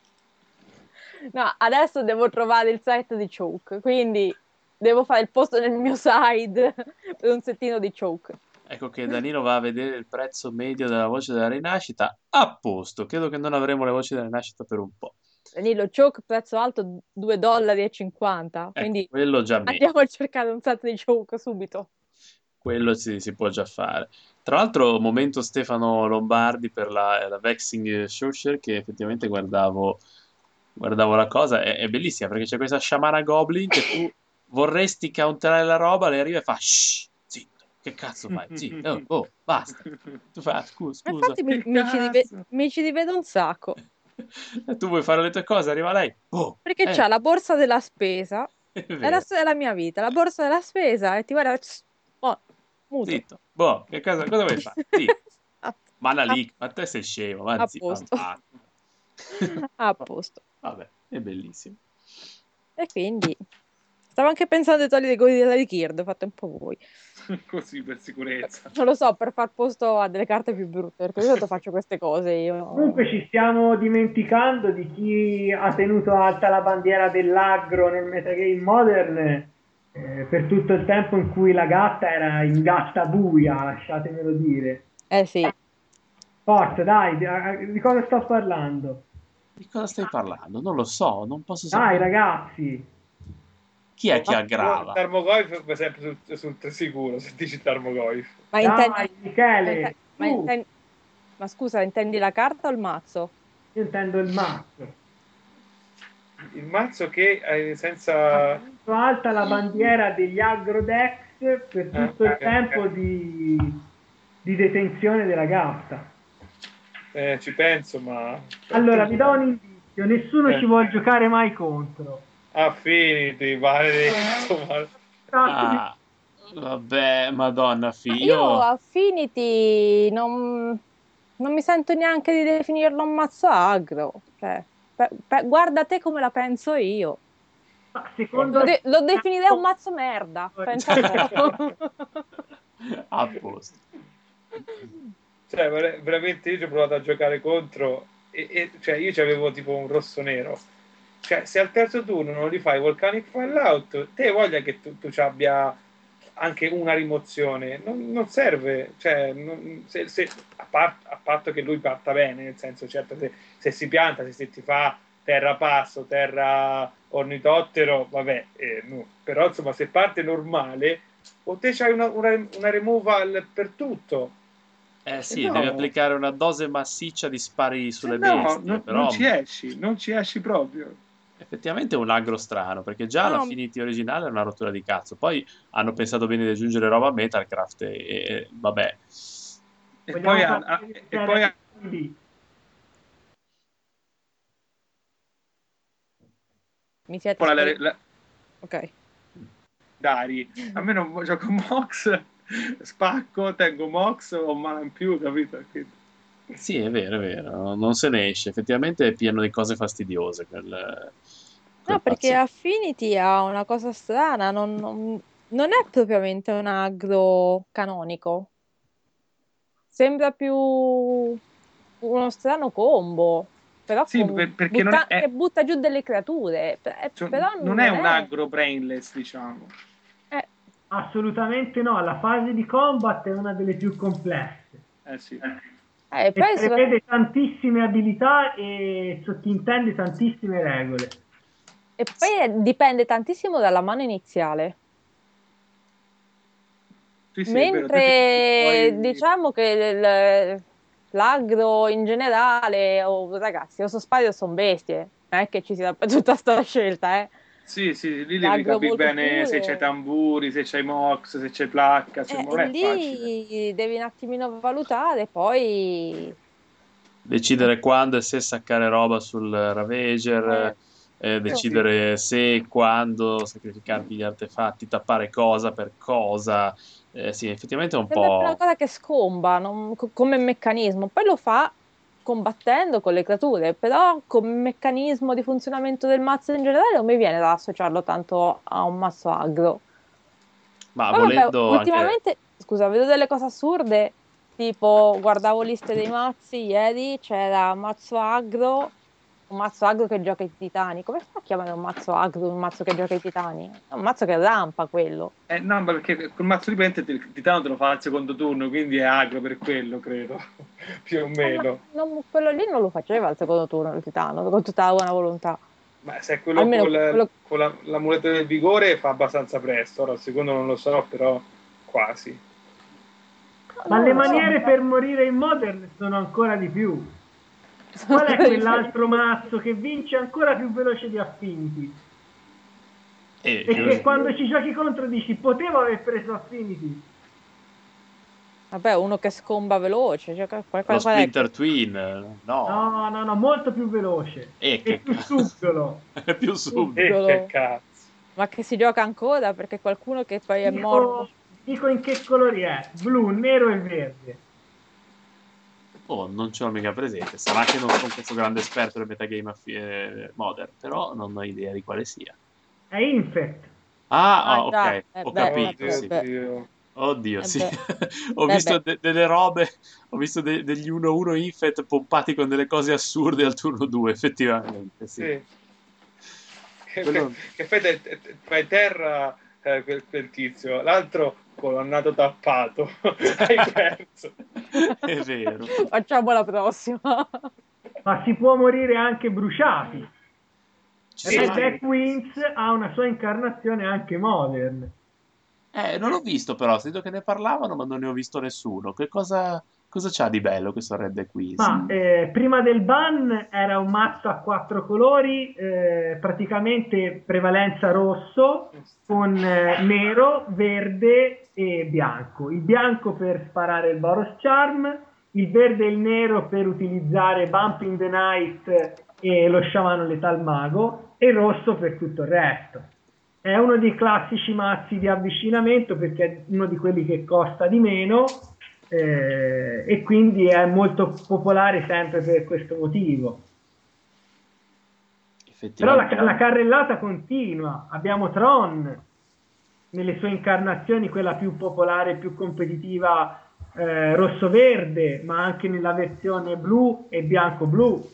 No, adesso devo trovare il set di Choke, quindi devo fare il posto nel mio side per un settino di Choke. Ecco che Danilo va a vedere il prezzo medio della voce della rinascita. A posto, credo che non avremo le voci della rinascita per un po'. Danilo, Choke prezzo alto 2 dollari e 50, Ecco, quindi quello già meglio. andiamo a cercare un set di Choke subito. quello si, si può già fare. Tra l'altro, momento Stefano Lombardi per la, la Vexing Sorcerer, che effettivamente guardavo, guardavo la cosa, è, è bellissima perché c'è questa sciamana goblin che tu vorresti counterare la roba, lei arriva e fa shh, che cazzo fai? Zitto, *laughs* oh, oh, basta. Tu fai, "Ah, scusa, scusa. infatti mi, mi ci rive- mi ci rivedo un sacco, *laughs* tu vuoi fare le tue cose, arriva lei, oh, perché eh, c'ha la borsa della spesa, è è la storia della mia vita, la borsa della spesa e ti guarda, "Tss, oh, muto. zitto, boh, che cosa, cosa vuoi fare? A- Ma la a- lì, ma te sei scemo, ma A posto. *laughs* a posto. Vabbè, è bellissimo. E quindi stavo anche pensando ai togli dei godi della Rikird, fate un po' voi. *laughs* Così per sicurezza. Non lo so, per far posto a delle carte più brutte, perché di solito faccio queste cose io. Comunque ci stiamo dimenticando di chi ha tenuto alta la bandiera dell'agro nel metagame modern eh, per tutto il tempo in cui la gatta era in gatta buia, lasciatemelo dire. Eh sì, Forza, dai, di, di cosa sto parlando? Di cosa stai parlando? Non lo so, non posso Dai, sapere. ragazzi, Chi è che aggrava? Tarmogoyf è sempre sul, sul sicuro se dici Tarmogoyf. ma, dai, intendi, Michele, ma, intendi- ma scusa, intendi la carta o il mazzo? io intendo il mazzo. Il mazzo che eh, senza... alta la bandiera degli agrodex per tutto Ah, il ok, tempo ok. di, di detenzione della gatta. eh, ci penso, ma... Allora, vi do un indizio, nessuno Eh. ci vuole giocare mai contro. Affinity, maledetto, ma... Ah, vabbè, madonna, Ma figlio. io Affinity non, non mi sento neanche di definirlo un mazzo agro. Cioè, pe- pe- guarda te come la penso io. Ma secondo Lo, de- lo definirei un mazzo merda. Po'. *laughs* A posto. Cioè, ver- veramente io ci ho provato a giocare contro e, e- cioè io avevo tipo un rosso nero. Cioè, se al terzo turno non li fai Volcanic Fallout, te voglia che tu, tu ci abbia anche una rimozione, non, non serve, cioè, non- se- se- a, par- a patto che lui parta bene, nel senso, certo, se, se si pianta, se, se ti fa terra passo, terra ornitottero, vabbè, eh, no. però insomma, se parte normale, o te c'hai una, una, una removal per tutto. Eh sì, no. devi applicare una dose massiccia di spari sulle Eh no, bestie, non, però non ci esci, non ci esci proprio. Effettivamente è un agro strano, perché già No. l'Affinity originale è una rottura di cazzo, poi hanno pensato bene di aggiungere roba a Metalcraft e, e- vabbè. E Vogliamo poi, ha- vedere e poi lì. Mi siete la- spariti? la- Ok. Dari, a me non gioco Mox, spacco, tengo Mox, ho male in più, capito? Quindi- Sì, è vero, è vero, non se ne esce, effettivamente è pieno di cose fastidiose quel No, perché pazzo. Affinity ha una cosa strana, non, non- non è propriamente un agro canonico. Sembra più uno strano combo, però Sì, con- per- perché non butta- è- che butta giù delle creature. Eh, cioè, però non è un agro brainless, diciamo. eh, Assolutamente no, la fase di combat è una delle più complesse. Eh sì. eh, E poi sopra- prevede tantissime abilità e sottintende tantissime regole. E poi è- dipende tantissimo dalla mano iniziale. Sì, sì, Mentre poi- diciamo che il- l'agro in generale, oh, ragazzi, o sono spari o sono bestie. Non è che ci sia *laughs* tutta sta scelta, eh. Sì, sì, lì devi capire bene se puro. c'hai tamburi, se c'hai mox, se c'hai placca, cioè, Eh, non è lì facile. devi un attimino valutare, poi Decidere quando e se saccare roba sul Ravager, eh, decidere se e quando sacrificarti gli artefatti, tappare cosa per cosa. Eh, sì, effettivamente è un sembra una po'... cosa che scomba non- co- come meccanismo. Poi lo fa combattendo con le creature, però come meccanismo di funzionamento del mazzo in generale non mi viene da associarlo tanto a un mazzo agro. Ma Poi vabbè, volendo anche... ultimamente, scusa, vedo delle cose assurde, tipo guardavo liste dei mazzi ieri, c'era mazzo agro, un mazzo agro che gioca i titani. Come fa a chiamare un mazzo agro un mazzo che gioca i titani? È un mazzo che rampa quello. Eh, no, ma perché col mazzo di pente il titano te lo fa al secondo turno, quindi è agro per quello, credo. *laughs* Più o meno. Ma non- quello lì non lo faceva al secondo turno il titano, con tutta la buona volontà. Ma se è quello Almeno col- quello- con la- l'amuleto del vigore fa abbastanza presto. Ora, il secondo non lo so, però quasi. Ma le so. maniere per morire in Modern sono ancora di più. Qual è *laughs* quell'altro mazzo che vince ancora più veloce di Affinity? eh, E che quando ci giochi contro dici potevo aver preso Affinity. Vabbè, uno che scomba veloce, cioè, qual- qual- lo qual è? Splinter Twin, no, No, no, no, molto più veloce. E E che più subdolo. *laughs* è più subito. Eh, Piccolo. che cazzo. Ma che si gioca ancora perché qualcuno che poi è Dico, morto. dico in che colori è. Blu, nero e verde. Oh, non ce l'ho mica presente. Sarà che non sono questo grande esperto del metagame affi- eh, modern, però non ho idea di quale sia. È Infect. Ah, Ah, ah, ok, eh, ho beh, capito, eh, sì. beh. Oddio. Eh sì. beh. *laughs* ho visto beh. de- delle robe, ho visto de- degli 1-1 infet pompati con delle cose assurde al turno 2, effettivamente, sì. Sì. Che, Quello- che fai, fai terra eh, quel, quel tizio, l'altro colonnato tappato. *laughs* Hai perso. È vero. Facciamo la prossima. Ma si può morire anche bruciati. Ci Sì, sì. Death Wings ha una sua incarnazione anche modern. Eh, non l'ho visto però, ho sentito che ne parlavano, ma non ne ho visto nessuno. Che cosa, cosa c'ha di bello questo Red Quiz? Ma eh, prima del ban era un mazzo a quattro colori, eh, praticamente prevalenza rosso con eh, nero, verde e bianco. Il bianco per sparare il Boros Charm, il verde e il nero per utilizzare Bumping the Night e lo sciamano letal mago e il rosso per tutto il resto. È uno dei classici mazzi di avvicinamento perché è uno di quelli che costa di meno eh, e quindi è molto popolare sempre per questo motivo. Però la, la carrellata continua, abbiamo Tron nelle sue incarnazioni, quella più popolare, più competitiva eh, rosso-verde, ma anche nella versione blu e bianco-blu.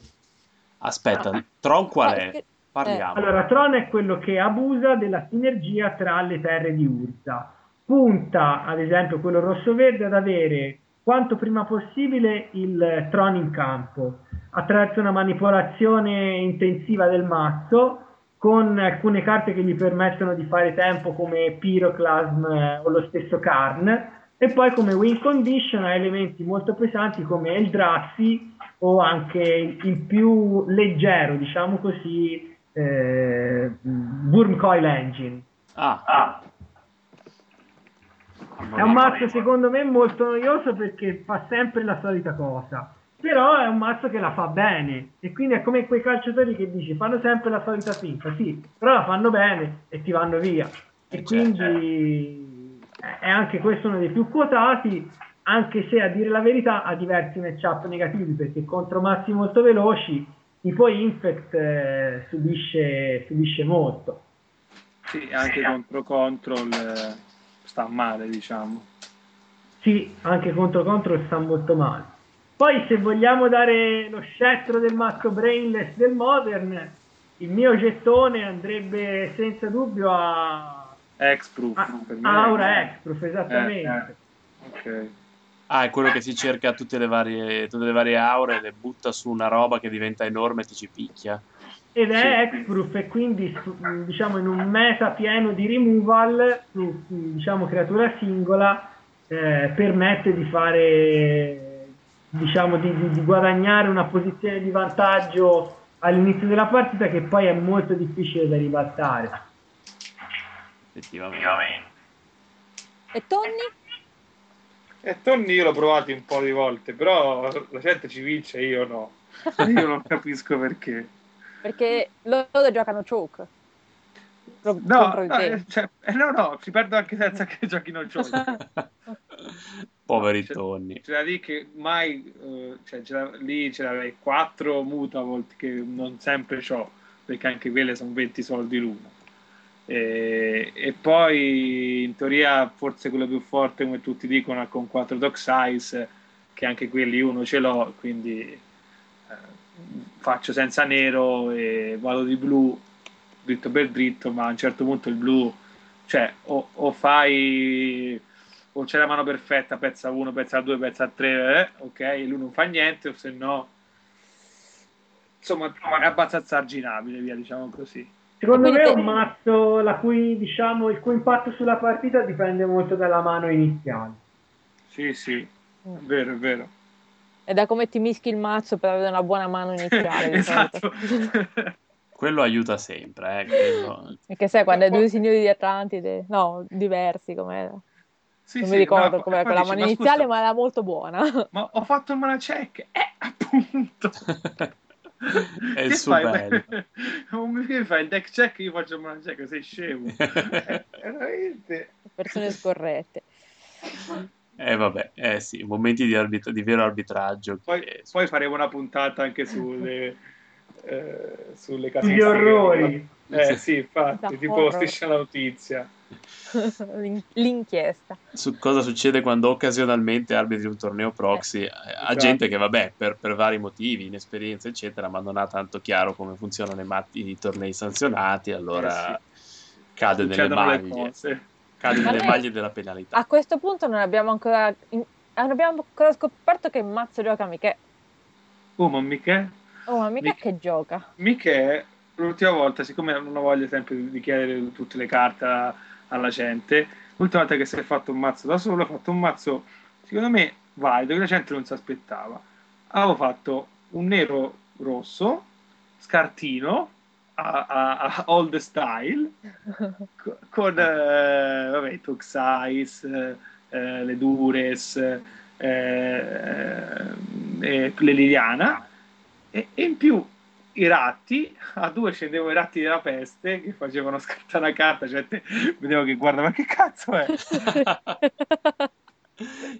Aspetta, Tron qual è? che- Parliamo. Allora, Tron è quello che abusa della sinergia tra le terre di Urza. Punta, ad esempio, quello rosso-verde ad avere quanto prima possibile il Tron in campo attraverso una manipolazione intensiva del mazzo con alcune carte che gli permettono di fare tempo come Pyroclasm o lo stesso Karn e poi come win condition ha elementi molto pesanti come il Eldrazi o anche il più leggero, diciamo così, eh, Burm Coil Engine. Ah. ah. È un mazzo secondo me molto noioso perché fa sempre la solita cosa. Però è un mazzo che la fa bene. E quindi è come quei calciatori che dici fanno sempre la solita finta, sì, però la fanno bene e ti vanno via. E eh, quindi è anche questo uno dei più quotati anche se a dire la verità ha diversi matchup negativi perché contro mazzi molto veloci tipo Infect eh, subisce, subisce molto. Sì, anche contro Control eh, sta male diciamo sì, anche contro Control sta molto male poi se vogliamo dare lo scettro del mazzo brainless del Modern, il mio gettone andrebbe senza dubbio a... X-Proof. A, a Aura X-Proof, esattamente. Eh, eh. Ok. Ah, è quello che si cerca tutte le varie, tutte le varie aure, le butta su una roba che diventa enorme e ti ci picchia. Ed è sì. X-Proof e quindi diciamo in un meta pieno di removal su diciamo creatura singola eh, permette di fare diciamo, di, di, di, guadagnare una posizione di vantaggio all'inizio della partita che poi è molto difficile da ribaltare. Effettivamente. E Tony? E Tony io l'ho provato un po' di volte, però la gente ci vince io no. io non capisco perché. Perché loro giocano choke. no, no, eh, cioè, eh, no, no, si perdono anche senza che giochino choke. *laughs* Poveri tonni. C'è da dire che mai, uh, cioè, c'era, lì c'era 4 mutavolt che non sempre ho, perché anche quelle sono 20 soldi l'una. E, e, poi in teoria forse quello più forte come tutti dicono è con 4 Dock Size che anche quelli uno ce l'ho quindi eh, faccio senza nero e vado di blu dritto per dritto ma a un certo punto il blu cioè o, o fai o c'è la mano perfetta, pezza 1, pezza 2, pezza 3, eh? ok, e lui non fa niente, o se no, insomma, è abbastanza arginabile, via, diciamo così. Secondo me è un mazzo la cui, diciamo, il cui impatto sulla partita dipende molto dalla mano iniziale. Sì, sì, è vero, è vero. E da come ti mischi il mazzo per avere una buona mano iniziale. *laughs* esatto. quello aiuta sempre. Eh, quello... *laughs* Perché sai, quando hai due signori di Atlantide, no, diversi come sì, non sì, mi ricordo no, com'era quella mano iniziale, scusa, ma era molto buona. *laughs* Ma ho fatto il mana check, eh, appunto. è il suo bello. Che fai il deck check io faccio il mana check, sei scemo. eh, veramente. Persone scorrette. Eh vabbè, eh sì, momenti di, arbitra- di vero arbitraggio. Poi, poi faremo una puntata anche sulle, eh, sulle case. Gli orrori. Eh sì, infatti, tipo striscia la notizia. *laughs* l'inchiesta. Su cosa succede quando occasionalmente arbitri un torneo proxy eh, a esatto. gente che, vabbè, per, per, vari motivi, inesperienza, eccetera, ma non ha tanto chiaro come funzionano i, matti, i tornei sanzionati, allora eh sì. cade nelle maglie. Cade nelle maglie della penalità. A questo punto non abbiamo ancora, non abbiamo ancora scoperto che mazzo gioca Michè. Oh, ma Michè? Oh, ma Michè Mich- che gioca? Michè, l'ultima volta, siccome non ho voglia sempre di chiedere tutte le carte alla gente. L'ultima volta che si è fatto un mazzo da solo, ha fatto un mazzo, secondo me, valido, che la gente non si aspettava. Avevo fatto un nero rosso, scartino, a, a, a old style, *laughs* con, eh, vabbè, Toxize, eh, le Dures, eh, eh, le Liliana, e, e in più i ratti, a due scendevo i ratti della peste che facevano scattare la carta, cioè te, vedevo che guarda, ma che cazzo è? *laughs*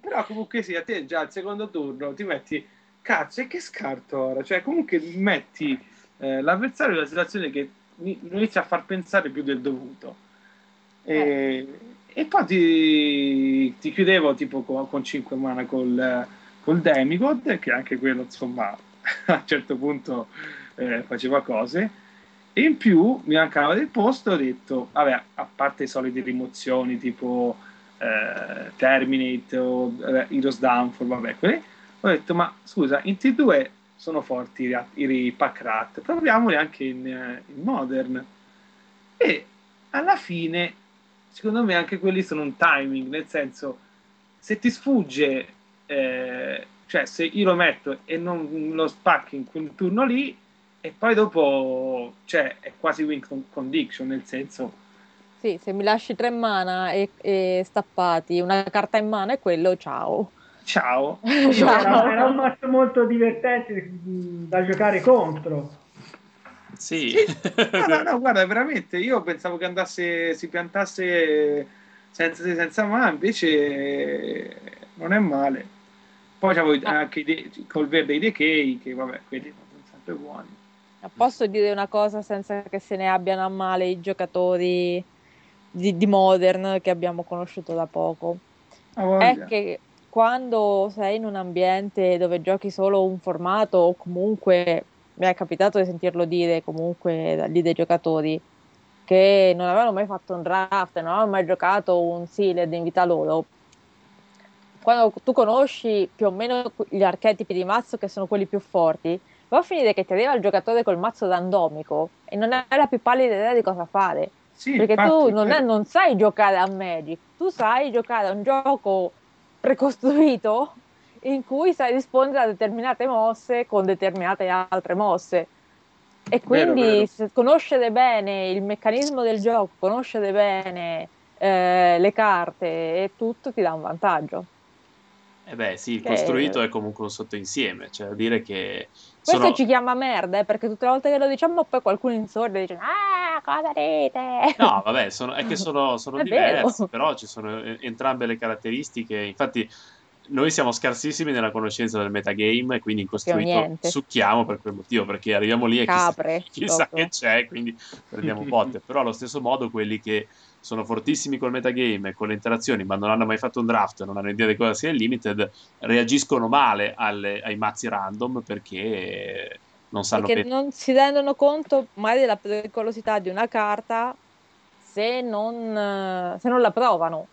Però comunque sì, a te già al secondo turno ti metti, cazzo, e che scarto ora? Cioè comunque metti eh, l'avversario in una situazione che inizia a far pensare più del dovuto. E, eh. e poi ti, ti, chiudevo tipo con, con 5 mana col, col Demigod, che anche quello insomma *laughs* a un certo punto eh, faceva cose e in più mi mancava del posto ho detto vabbè a parte le solite rimozioni tipo eh, Terminate o eh, Heroes Downfall vabbè quelle ho detto ma scusa in T2 sono forti i, i pack rat proviamoli anche in, eh, in Modern E alla fine, secondo me, anche quelli sono un timing, nel senso, se ti sfugge, eh, cioè se io lo metto e non lo spacchi in quel turno lì, e poi dopo, cioè, è quasi win condition, nel senso... Sì, se mi lasci tre mana e, e stappati, una carta in mano e quello, ciao. Ciao. *laughs* Ciao. Era, era, un mazzo molto divertente da giocare contro. Sì. sì. *laughs* No, no, no, guarda, veramente, io pensavo che andasse, si piantasse senza se senza ma, invece non è male. Poi c'avevo no. anche i de- col verde i decay, che vabbè, quelli sono sempre buoni. Posso dire una cosa senza che se ne abbiano a male i giocatori di, di Modern che abbiamo conosciuto da poco? È che quando sei in un ambiente dove giochi solo un formato o comunque mi è capitato di sentirlo dire comunque da lì dei giocatori che non avevano mai fatto un draft, non avevano mai giocato un sealed in vita loro. Quando tu conosci più o meno gli archetipi di mazzo che sono quelli più forti, va a finire che ti arriva il giocatore col mazzo randomico e non hai la più pallida idea di cosa fare. Sì, perché infatti, tu non, è, non sai giocare a Magic, tu sai giocare a un gioco precostruito in cui sai rispondere a determinate mosse con determinate altre mosse. E quindi vero, vero. Conoscere bene il meccanismo del gioco, conoscere bene eh, le carte e tutto ti dà un vantaggio. Eh beh, sì, il che... costruito è comunque un sottoinsieme, cioè a dire che... Questo sono... ci chiama merda, eh, perché tutte le volte che lo diciamo poi qualcuno insorge e dice ah, cosa dite? No, vabbè, sono, è che sono, sono *laughs* diversi, però ci sono entrambe le caratteristiche, infatti noi siamo scarsissimi nella conoscenza del metagame e quindi in costruito succhiamo per quel motivo, perché arriviamo lì e Capre, *laughs* chissà, chissà che c'è, quindi prendiamo botte, *laughs* però allo stesso modo quelli che sono fortissimi col metagame e con le interazioni, ma non hanno mai fatto un draft, non hanno idea di cosa sia il limited, reagiscono male alle, ai mazzi random perché non sanno perché pe- non si rendono conto mai della pericolosità di una carta se non, se non la provano.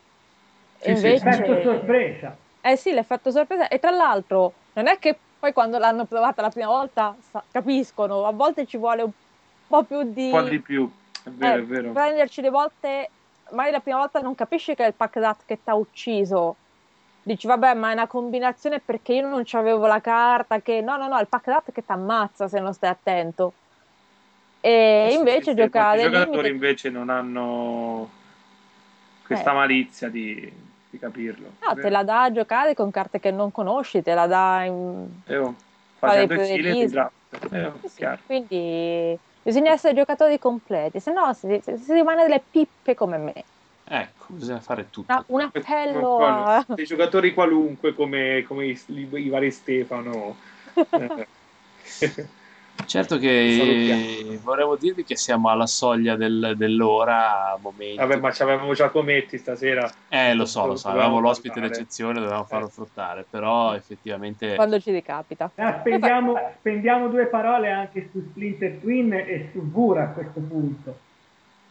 Sì, Invece... Sì, sorpresa. Eh sì, l'effetto sorpresa. E tra l'altro, non è che poi quando l'hanno provata la prima volta sa- capiscono, a volte ci vuole un po' più di... Un po' di più, è vero, eh, è vero. Prenderci le volte, magari la prima volta non capisci che è il pack rat che ti ha ucciso. Dici, vabbè, ma è una combinazione perché io non avevo la carta, che... No, no, no, è il pack rat che ti ammazza se non stai attento. E eh, invece sì, giocare... I giocatori invece non hanno questa eh. malizia di di capirlo. No, te la dà a giocare con carte che non conosci, te la dà in... Eh, facendo il stile di eh, sì, Quindi bisogna essere giocatori completi, se no si, si rimane delle pippe come me. Ecco, bisogna fare tutto. No, un appello a... Dei giocatori qualunque come, come i, i, vari Stefano. *laughs* *laughs* Certo che volevo dirvi che siamo alla soglia del, dell'ora momenti. Vabbè, ma avevamo Giacometti stasera. Eh, lo so, lo so, avevamo l'ospite d'eccezione, dovevamo farlo eh. fruttare, però effettivamente... Quando ci ricapita. Eh, spendiamo, spendiamo, due parole anche su Splinter Twin e su Vura a questo punto.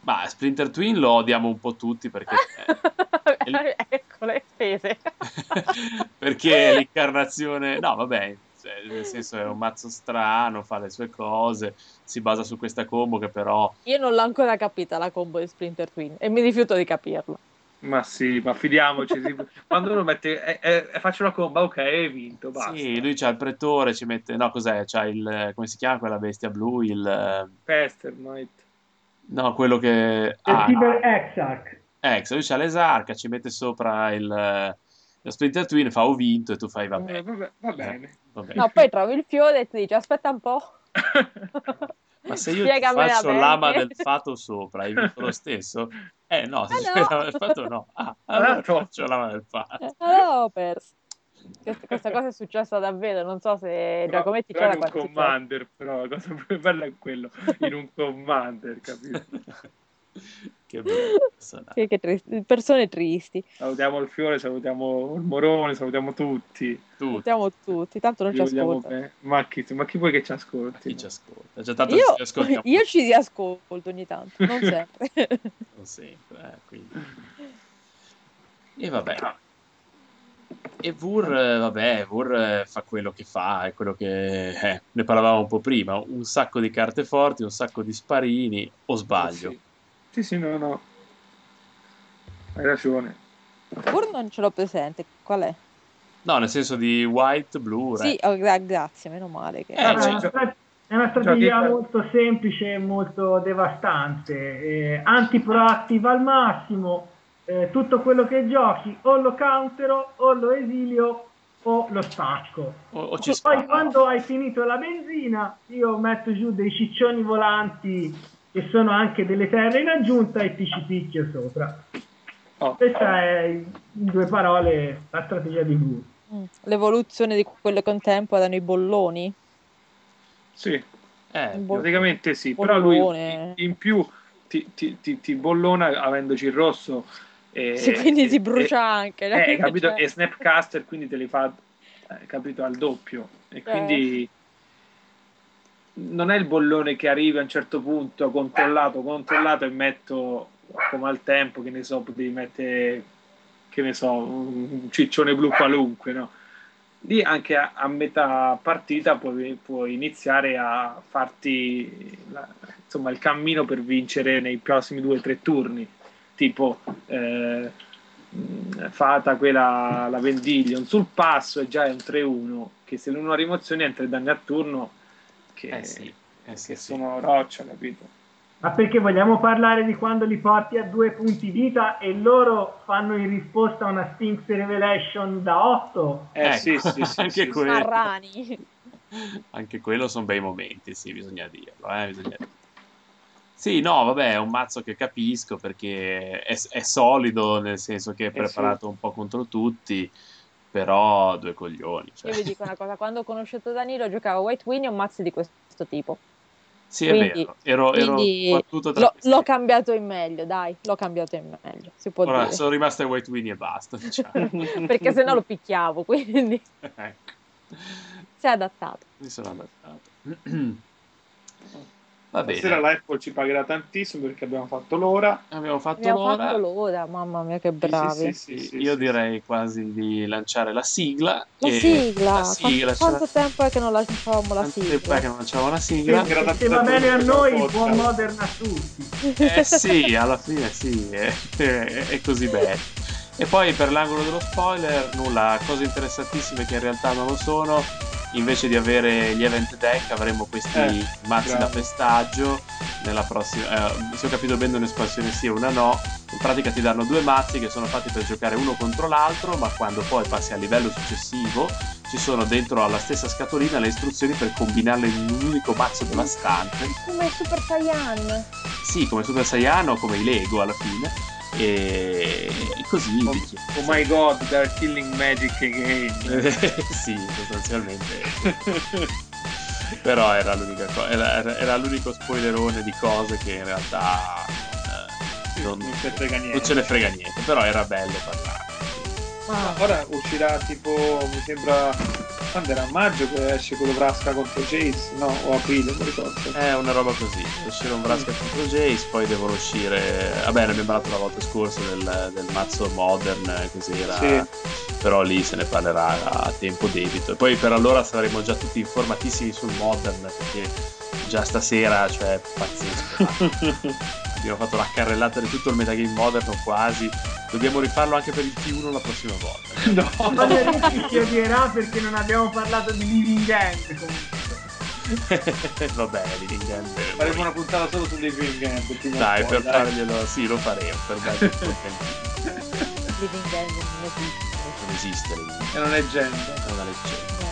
Ma Splinter Twin lo odiamo un po' tutti perché... *laughs* ecco le spese. *laughs* perché l'incarnazione... No, vabbè, cioè, nel senso è un mazzo strano, fa le sue cose, si basa su questa combo che però... Io non l'ho ancora capita la combo di Splinter Twin e mi rifiuto di capirla. Ma sì, ma fidiamoci. *laughs* Quando lo mette, eh, eh, faccio la combo, ok, hai vinto. Basta. Sì, lui c'ha il pretore, ci mette, no, cos'è? C'ha il, come si chiama quella bestia blu? Il eh, Pester Knight. No, quello che. Il ah, Cyber Exarch. Ex, lui c'ha l'esarca, ci mette sopra il. Lo Splinter Twin fa ho vinto e tu fai. Eh, vabbè va bene. Eh. No, poi trovi il fiore e ti dici aspetta un po'. *laughs* Ma se io ti faccio l'ama del fato sopra, hai lo stesso? Eh no, se ah, no. l'ama del fato no. Ah, allora ah, faccio l'ama del fato. Allora ho perso. Questa cosa è successa davvero, non so se Giacometti c'era in un commander, però la cosa più bella è quello, in un commander, capito? *laughs* *laughs* che bello *laughs* che, che tristi. persone tristi. Salutiamo il fiore salutiamo il morone salutiamo tutti. Tutti. Salutiamo tutti tanto non ci ascolta. ma chi, ma chi vuoi che ci ascolti? Chi ci ascolta? Già tanto io, ci *laughs* io ci riascolto ogni tanto non sempre. Non sempre eh, quindi. e vabbè. E Vur, vabbè, Vur fa quello che fa, è quello che eh, ne parlavamo un po' prima, un sacco di carte forti, un sacco di sparini, o sbaglio? Sì. Sì, sì, no, no. Hai ragione. Pur non ce l'ho presente. Qual è? No, nel senso di white, blue, red. Sì, oh, gra- grazie, meno male. Che... Eh, È una cioè- è una strategia Giochi- molto semplice e molto devastante. Eh, anti-proactive al massimo. eh, tutto quello che giochi o lo countero o lo esilio o lo stacco. O, o Poi quando hai finito la benzina, io metto giù dei ciccioni volanti che sono anche delle terre in aggiunta e ti ci picchio sopra. Oh. Questa è, in due parole, la strategia di Blue. Mm. L'evoluzione di quello che un tempo erano i bolloni. Sì, Eh, praticamente sì. Però lui Bollone. in più ti, ti- ti- ti bollona avendoci il rosso. E, Sì, quindi e- si brucia anche. Eh, *laughs* capito? Cioè, E Snapcaster quindi te li fa, eh, capito, al doppio. E quindi non è il bollone che arriva a un certo punto, controllato, controllato e metto come al tempo, che ne so, potevi mettere, che ne so, un ciccione blu qualunque, no? Lì anche a, a metà partita puoi, puoi iniziare a farti la- insomma, il cammino per vincere nei prossimi due o tre turni tipo eh, Fata quella la Vendiglion sul passo e già è un 3-1 che se l'uno a rimozione entra i danni a turno che, eh sì, eh sì, che sì. sono roccia capito Ma perché vogliamo parlare di quando li porti a due punti vita e loro fanno in risposta a una Sphinx Revelation da 8? eh Ecco, sì sì sì, *laughs* anche sì, quello. Marrani. Anche quello sono bei momenti, sì, bisogna dirlo. Eh, bisogna dirlo. Sì, no, vabbè, è un mazzo che capisco perché è, è solido, nel senso che è Eh, preparato un po' contro tutti, però due coglioni. cioè. Io vi dico una cosa, quando ho conosciuto Danilo giocavo White Win e un mazzo di questo tipo. Sì, è quindi- vero, ero, ero battuto tra l'ho, questi. l'ho cambiato in meglio, dai, l'ho cambiato in meglio, si può Ora dire. sono rimaste White Winnie e basta, diciamo. *laughs* Perché se no lo picchiavo, quindi *laughs* ecco, si è adattato. mi sono adattato. *clears throat* Va stasera bene, l'Apple ci pagherà tantissimo perché abbiamo fatto l'ora abbiamo fatto Abbiamo l'ora. fatto l'ora, mamma mia che bravi. sì, sì, sì, Io sì, direi quasi di lanciare la sigla. La e- sigla, la sigla, quanto, quanto c'era- tempo è che non lanciavamo la tanto tempo sigla? è che non lanciamo la sigla. Sì, va bene a noi, buon modern a tutti. Eh sì, alla fine sì, è, è- è così bello. E poi per l'angolo dello spoiler, nulla, cose interessantissime che in realtà non lo sono. Invece di avere gli event deck avremo questi Eh, mazzi da bravo. pestaggio nella prossima. eh, se ho capito bene un'espansione sì e una no. In pratica ti danno due mazzi che sono fatti per giocare uno contro l'altro, ma quando poi passi al livello successivo ci sono dentro alla stessa scatolina le istruzioni per combinarle in un unico mazzo devastante. Come il Super Saiyan. Sì, come Super Saiyan o come i Lego alla fine. E, così. oh, oh my god they're killing magic again *laughs* sì, sostanzialmente. *laughs* Però era, l'unica co- era, era- l'unico spoilerone di cose che in realtà eh, non, non ce ne frega niente non ce ne frega niente. Però era bello parlare. Ah, ora uscirà tipo mi sembra quando era a maggio che esce quello Vrasca contro Jace no o aprile non ricordo È una roba così. Uscire un Vraska contro Jace, poi devono uscire. Vabbè, ne abbiamo parlato la volta scorsa del, del mazzo modern, eh, cos'era. Sì. Però lì se ne parlerà a tempo debito. E poi per allora saremo già tutti informatissimi sul modern, perché già stasera, cioè, pazzesco. *laughs* abbiamo fatto la carrellata di tutto il metagame modern o quasi. Dobbiamo rifarlo anche per il T1 la prossima volta. *laughs* no Magari ci odierà perché non abbiamo parlato di Living End comunque. *laughs* Va bene, Living End. faremo una puntata solo su Living o Dai, per farglielo, sì, lo faremo. Per dargli Living End non esiste. non esiste End, e è gente è una leggenda.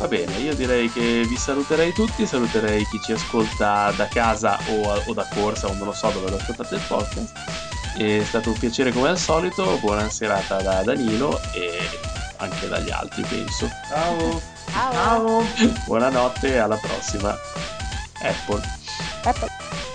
Va bene, io direi che vi saluterei tutti, saluterei chi ci ascolta da casa o, o da corsa, o non lo so dove lo ascoltate il podcast. È stato un piacere come al solito, buona serata da Danilo e anche dagli altri penso. ciao Ciao. Ciao! *laughs* Buonanotte e alla prossima. Apple. Apple.